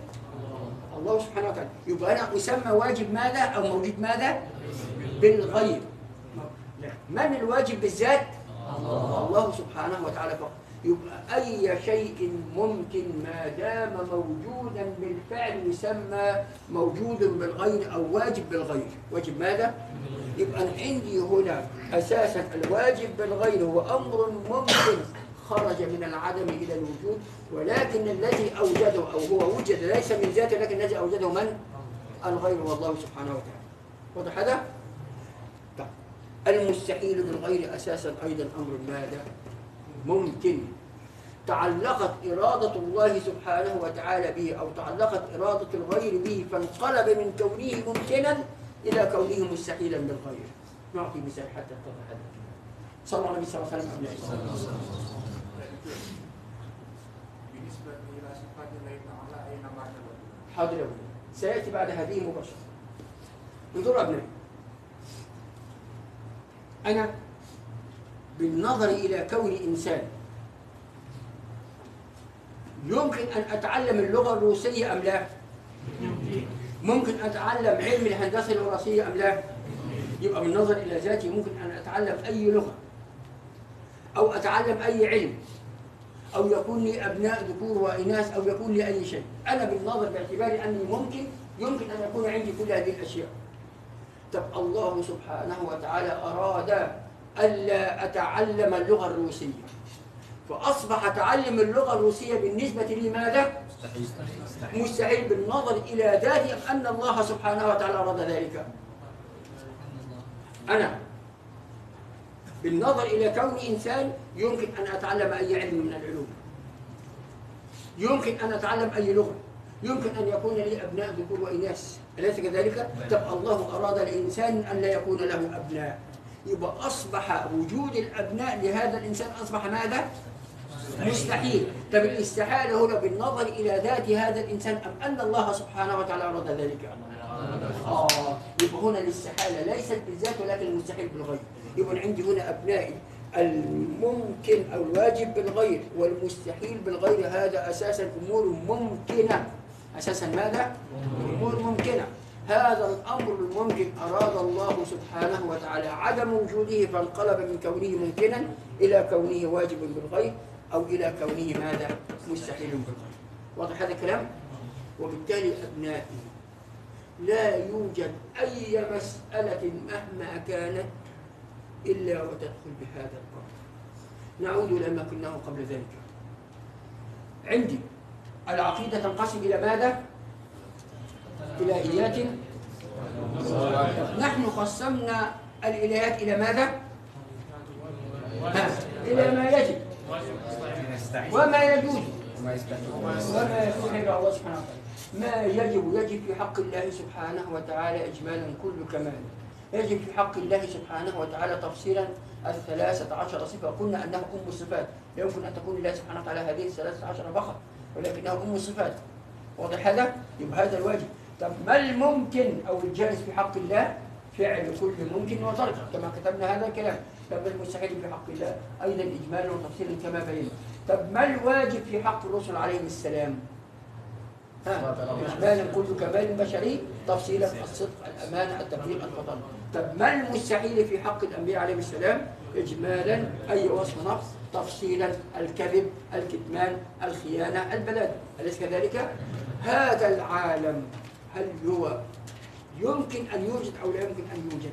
A: الله سبحانه وتعالى يبقى أنا أسمى واجب ماذا أو موجود ماذا؟ بالغير. من الواجب بالذات؟ الله سبحانه وتعالى فقط يبقى أي شيء ممكن ما دام موجودا بالفعل يسمى موجود بالغير أو واجب بالغير واجب ماذا؟ يبقى عندي هنا أساسا الواجب بالغير هو أمر ممكن خرج من العدم إلى الوجود ولكن الذي أوجده أو هو وجد ليس من ذاته لكن الذي أوجده من؟ الغير والله سبحانه وتعالى واضح هذا؟ طيب. المستحيل بالغير أساسا أيضا أمر ماذا؟ ممكن تعلقت إرادة الله سبحانه وتعالى به أو تعلقت إرادة الغير به فانقلب من كونه ممكنا إلى كونه مستحيلا بالغير نعطي مثال حتى هذا صلى الله عليه وسلم وسلم
E: بالنسبة إلى صفات الله تعالى أينما
A: حاضر يا. سيأتي بعد هذه مباشرة انظروا أبنائي أنا بالنظر إلى كوني إنسان يمكن أن أتعلم اللغة الروسية أم لا؟ ممكن أتعلم علم الهندسة الوراثية أم لا؟ يبقى بالنظر إلى ذاتي ممكن أن أتعلم أي لغة أو أتعلم أي علم أو يكون لي أبناء ذكور وإناث أو يكون لي أي شيء. أنا بالنظر باعتباري أني ممكن يمكن أن يكون عندي كل هذه الأشياء. طب الله سبحانه وتعالى أراد ألا أتعلم اللغة الروسية. فأصبح تعلم اللغة الروسية بالنسبة لي ماذا؟ مستحيل. بالنظر إلى ذاتي أم أن الله سبحانه وتعالى أراد ذلك. أنا بالنظر إلى كوني إنسان يمكن أن أتعلم أي علم من العلوم. يمكن أن أتعلم أي لغة. يمكن أن يكون لي أبناء ذكور وإناث. أليس كذلك؟ طب الله أراد الإنسان أن لا يكون له أبناء. يبقى أصبح وجود الأبناء لهذا الإنسان أصبح ماذا؟ مستحيل. طب الاستحالة هنا بالنظر إلى ذات هذا الإنسان أم أن الله سبحانه وتعالى أراد ذلك؟ آه. يبقى هنا الاستحالة ليست بالذات ولكن المستحيل بالغير يبقى عندي هنا أبنائي الممكن أو الواجب بالغير والمستحيل بالغير هذا أساسا أمور ممكنة أساسا ماذا؟ أمور ممكنة هذا الأمر الممكن أراد الله سبحانه وتعالى عدم وجوده فانقلب من كونه ممكنا إلى كونه واجب بالغير أو إلى كونه ماذا؟ مستحيل بالغير واضح هذا الكلام؟ وبالتالي أبنائي لا يوجد أي مسألة مهما كانت إلا وتدخل بهذا الأمر نعود إلى ما كناه قبل ذلك. عندي العقيدة تنقسم إلى ماذا؟ إلهيات. نحن قسمنا الإلهيات إلى ماذا؟ إلى ما يجب. وما يجوز. وما يستحيل الله سبحانه وتعالى. ما يجب يجب في حق الله سبحانه وتعالى إجمالا كل كمال. يجب في حق الله سبحانه وتعالى تفصيلا الثلاثة عشر صفة. قلنا أنها أم الصفات. لا يمكن أن تكون لله سبحانه وتعالى هذه الثلاثة عشر فقط ولكنها أم الصفات. واضح هذا؟ يبقى هذا الواجب. طب ما الممكن أو الجائز في حق الله؟ فعل كل ممكن وترك كما كتبنا هذا الكلام. طب المستحيل في حق الله؟ أيضا إجمالا وتفصيلا كما بينا طب ما الواجب في حق الرسل عليهم السلام؟ ها، إجمالا كل كمال بشري. تفصيلا الصدق الأمانة التبليغ الفضل. طب ما المستحيل في حق الأنبياء عليهم السلام؟ إجمالا أي وصف نقص؟ تفصيلا الكذب الكتمان الخيانة البلاد أليس كذلك؟ هذا العالم هل هو يمكن أن يوجد أو لا يمكن أن يوجد؟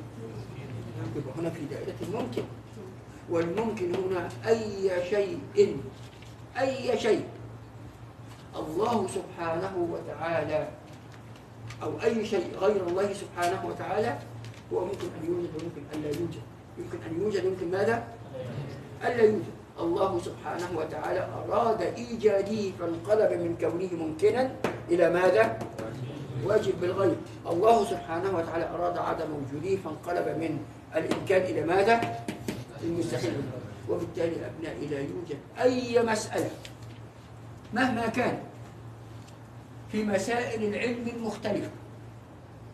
A: يبقى هنا في دائرة الممكن. والممكن هنا أي شيء أي شيء. الله سبحانه وتعالى أو أي شيء غير الله سبحانه وتعالى هو ممكن أن يوجد ويمكن أن لا يوجد يمكن أن يوجد يمكن ماذا؟ ألا يوجد الله سبحانه وتعالى أراد إيجاده فانقلب من كونه ممكنا إلى ماذا؟ واجب بالغيب الله سبحانه وتعالى أراد عدم وجوده فانقلب من الإمكان إلى ماذا؟ المستحيل وبالتالي أبنائي لا يوجد أي مسألة مهما كان في مسائل العلم المختلفة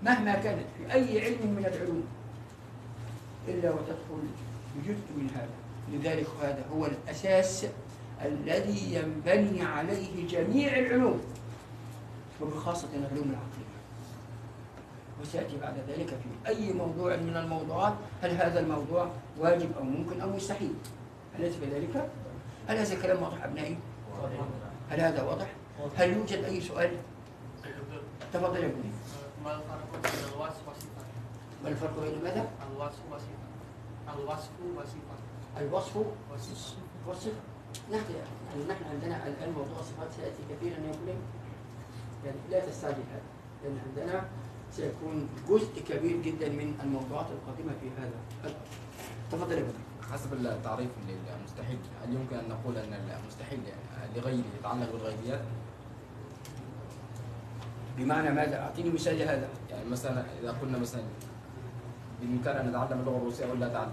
A: مهما كانت في أي علم من العلوم إلا وتدخل بجزء من هذا لذلك هذا هو الأساس الذي ينبني عليه جميع العلوم وبخاصة العلوم العقلية وسيأتي بعد ذلك في أي موضوع من الموضوعات هل هذا الموضوع واجب أو ممكن أو مستحيل أليس كذلك؟ هل هذا الكلام واضح أبنائي؟ هل هذا واضح؟ هل يوجد أي سؤال؟ تفضل يا ابني
D: ما الفرق بين الوصف والصفة؟
A: ما الفرق بين ماذا؟
D: الوصف والصفة الوصف والصفة
A: الوصف
D: والصفة
A: نحن يعني نحن عندنا الآن موضوع الصفات سيأتي كثيرا يا ابني يعني لا تستعجل هذا لأن عندنا سيكون جزء كبير جدا من الموضوعات القادمة في هذا. تفضل يا ابني
F: حسب التعريف للمستحيل هل يمكن أن نقول أن المستحيل لغيره يتعلق بالغيبيات؟
A: بمعنى ماذا؟ أعطيني مثال لهذا.
F: يعني مثلا إذا قلنا مثلا بامكان أن اتعلم اللغة الروسية أو لا أتعلم.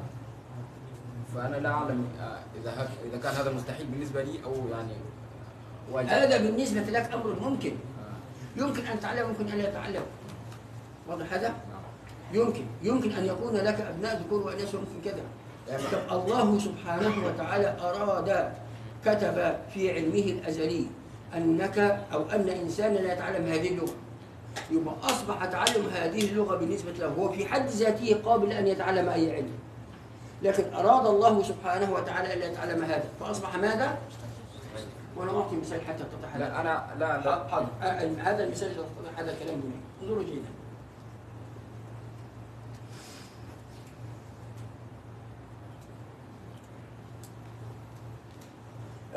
F: فأنا لا أعلم آه، إذا هك إذا كان هذا مستحيل بالنسبة لي أو يعني واجب.
A: هذا بالنسبة لك أمر ممكن.
F: آه،
A: يمكن أن تعلم يمكن أن لا تعلم واضح هذا؟
F: نعم.
A: يمكن. يمكن أن يكون لك أبناء ذكور وإناث ويمكن كذا. الله سبحانه وتعالى أراد كتب في علمه الأزلي. أنك أو أن إنسانا لا يتعلم هذه اللغة. يبقى أصبح تعلم هذه اللغة بالنسبة له هو في حد ذاته قابل أن يتعلم أي علم. لكن أراد الله سبحانه وتعالى أن يتعلم هذا. فأصبح ماذا؟ وأنا أعطي مثال حتى تتضح لك.
F: لا أنا لا لا.
A: هذا المثال يتضح هذا الكلام دوني انظروا جيدا.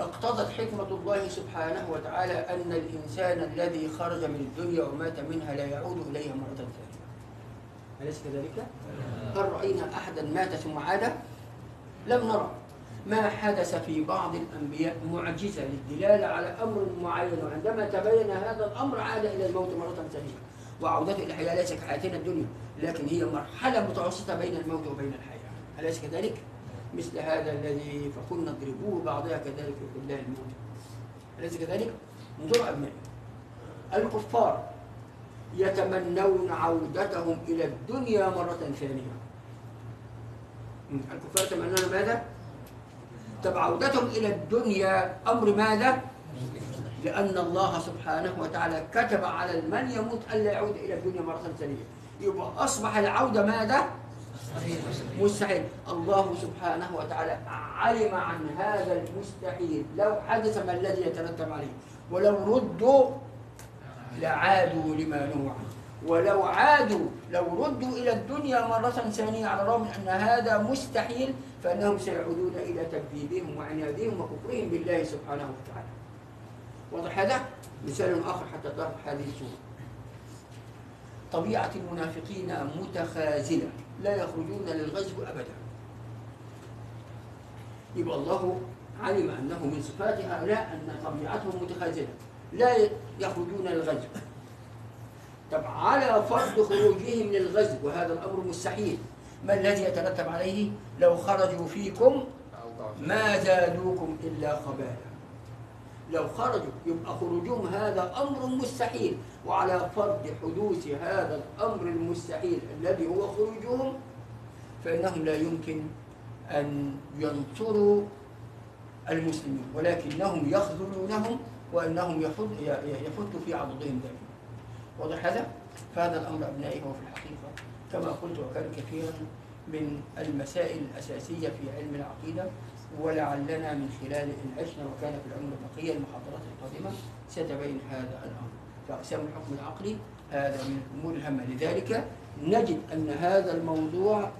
A: اقتضت حكمة الله سبحانه وتعالى أن الإنسان الذي خرج من الدنيا ومات منها لا يعود إليها مرة ثانية أليس كذلك؟ هل رأينا أحدا مات ثم عاد؟ لم نرى ما حدث في بعض الأنبياء معجزة للدلالة على أمر معين وعندما تبين هذا الأمر عاد إلى الموت مرة ثانية وعودته إلى الحياة ليس كحياتنا الدنيا لكن هي مرحلة متوسطة بين الموت وبين الحياة أليس كذلك؟ مثل هذا الذي فقلنا اضربوه بعضها كذلك في الله الموت أليس كذلك؟ انظروا أبنائي الكفار يتمنون عودتهم إلى الدنيا مرة ثانية الكفار يتمنون ماذا؟ طب عودتهم إلى الدنيا أمر ماذا؟ لأن الله سبحانه وتعالى كتب على من يموت ألا يعود إلى الدنيا مرة ثانية يبقى أصبح العودة ماذا؟ مستحيل الله سبحانه وتعالى علم عن هذا المستحيل. لو حدث ما الذي يترتب عليه. ولو ردوا لعادوا لما نهوا عنه. ولو عادوا لو ردوا إلى الدنيا مرة ثانية على الرغم أن هذا مستحيل فإنهم سيعودون إلى تكذيبهم وعنادهم وكفرهم بالله سبحانه وتعالى. واضح هذا؟ مثال آخر حتى تعرف هذه الصورة. طبيعة المنافقين متخاذلة. لا يخرجون للغزو أبدا. يبقى الله علم أنه من صفات هؤلاء أن طبيعتهم متخاذلة لا يخرجون للغزو. طب على فرض خروجهم للغزو وهذا الأمر مستحيل. ما الذي يترتب عليه؟ لو خرجوا فيكم ما زادوكم إلا خبالا. لو خرجوا يبقى خروجهم هذا أمر مستحيل. وعلى فرض حدوث هذا الأمر المستحيل الذي هو خروجهم فإنهم لا يمكن أن ينصروا المسلمين. ولكنهم يخذلونهم وأنهم يفت في عضدهم دائما واضح هذا؟ فهذا الأمر أبنائي هو في الحقيقة. كما قلت وكان كثيرا من المسائل الأساسية في علم العقيدة. ولعلنا من خلال إن عشنا وكان في العمر بقية المحاضرات القادمة ستبين هذا الأمر. فأقسام الحكم العقلي هذا من الأمور الهامة لذلك. نجد أن هذا الموضوع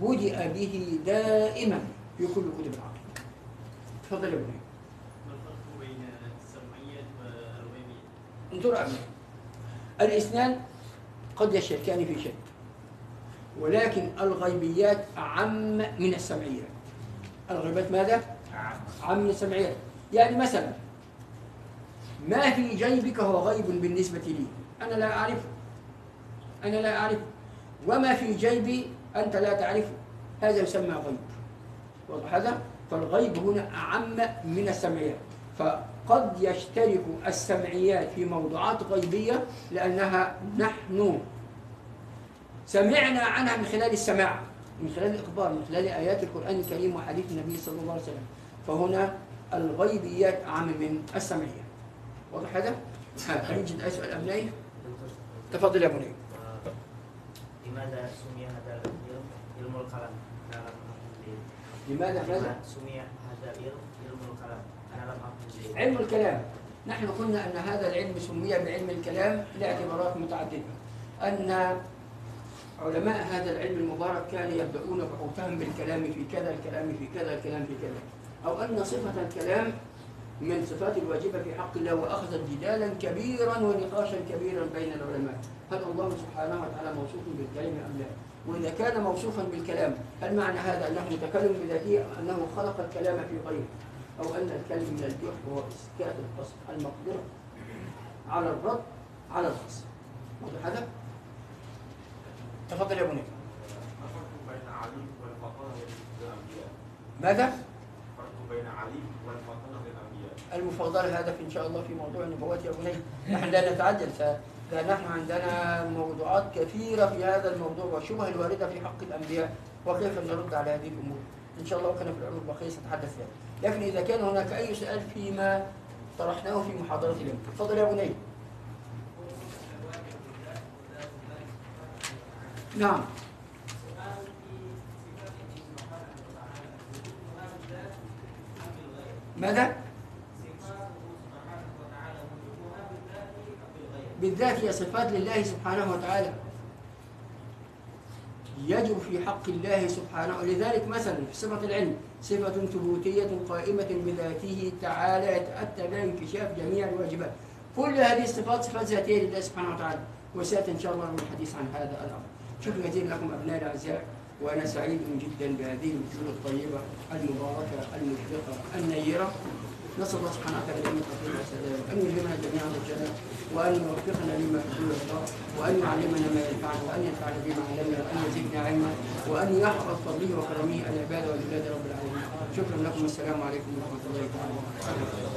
A: بدأ به دائما في كل كتب العقيدة تفضل يا ابني
G: ما الفرق بين السمعية والغيبية؟
A: انظر أبني الاثنان قد يشتركان في شيء ولكن الغيبيات أعم من السمعيات. الغيبات ماذا؟ من السمعيات يعني مثلا ما في جيبك هو غيب بالنسبة لي. أنا لا أعرفه أنا لا أعرفه وما في جيبي أنت لا تعرفه هذا يسمى غيب. واضح هذا؟ فالغيب هنا أعم من السمعيات فقد يشترك السمعيات في موضوعات غيبية لأنها نحن سمعنا عنها من خلال السماع. من خلال الإخبار من خلال آيات القرآن الكريم وحديث النبي صلى الله عليه وسلم فهنا الغيبيات أعم من السمعيات واضح هذا؟ هل يوجد أي سؤال أبنائي؟ تفضل يا بني
H: لماذا سمي هذا العلم علم الكلام؟
A: لماذا ماذا؟
H: سمي هذا العلم علم الكلام؟
A: علم الكلام نحن قلنا أن هذا العلم سمي بعلم الكلام لاعتبارات متعددة أن علماء هذا العلم المبارك كانوا يبدأون بحوثهم بالكلام في كذا الكلام في كذا الكلام في كذا. أو أن صفة الكلام من صفات الواجبة في حق الله وأخذت جدالا كبيرا ونقاشا كبيرا بين العلماء. هل الله سبحانه وتعالى موصوف بالكلام أم لا؟ وإذا كان موصوفا بالكلام هل معنى هذا أنه متكلم بذاته أنه خلق الكلام في غيره؟ أو أن الكلم من الجحر هو إسكات القصد المقدرة على الرد على القصد واضح هذا؟ تفضل يا بني
E: الفرق بين علي والفاطمة بالأنبياء
A: ماذا؟
E: الفرق بين علي والفاطمة بالأنبياء
A: المفاضلة هذا إن شاء الله في موضوع النبوات يا بني نحن لا نتعجل فنحن عندنا موضوعات كثيرة في هذا الموضوع والشبه الواردة في حق الأنبياء وكيف نرد على هذه الأمور؟ إن شاء الله وكان في العمر البقية سنتحدث فيها. لكن إذا كان هناك أي سؤال فيما طرحناه في محاضرة اليوم. تفضل يا بني نعم. ماذا؟ بالذات هي صفات لله سبحانه وتعالى. يجب في حق الله سبحانه ولذلك مثلا في صفة العلم صفة ثبوتية قائمة بذاته تعالى يتأتى بها انكشاف جميع الواجبات. كل هذه الصفات صفات ذاتية لله سبحانه وتعالى. وسيأتي إن شاء الله الحديث عن هذا الأمر. شكرا جزيلا لكم أبناء الأعزاء وأنا سعيد جدا بهذه الجولة الطيبة المباركة المشرقة النيرة. نسأل الله سبحانه وتعالى أن يلهمنا جميعا الجنة وأن يوفقنا لما يحب الله وأن يعلمنا ما ينفعنا وأن ينفعنا بما علمنا وأن يزيدنا علما وأن يحفظ فضله وكرمه العباد والبلاد رب العالمين. شكرا لكم والسلام عليكم ورحمة الله تعالى وبركاته.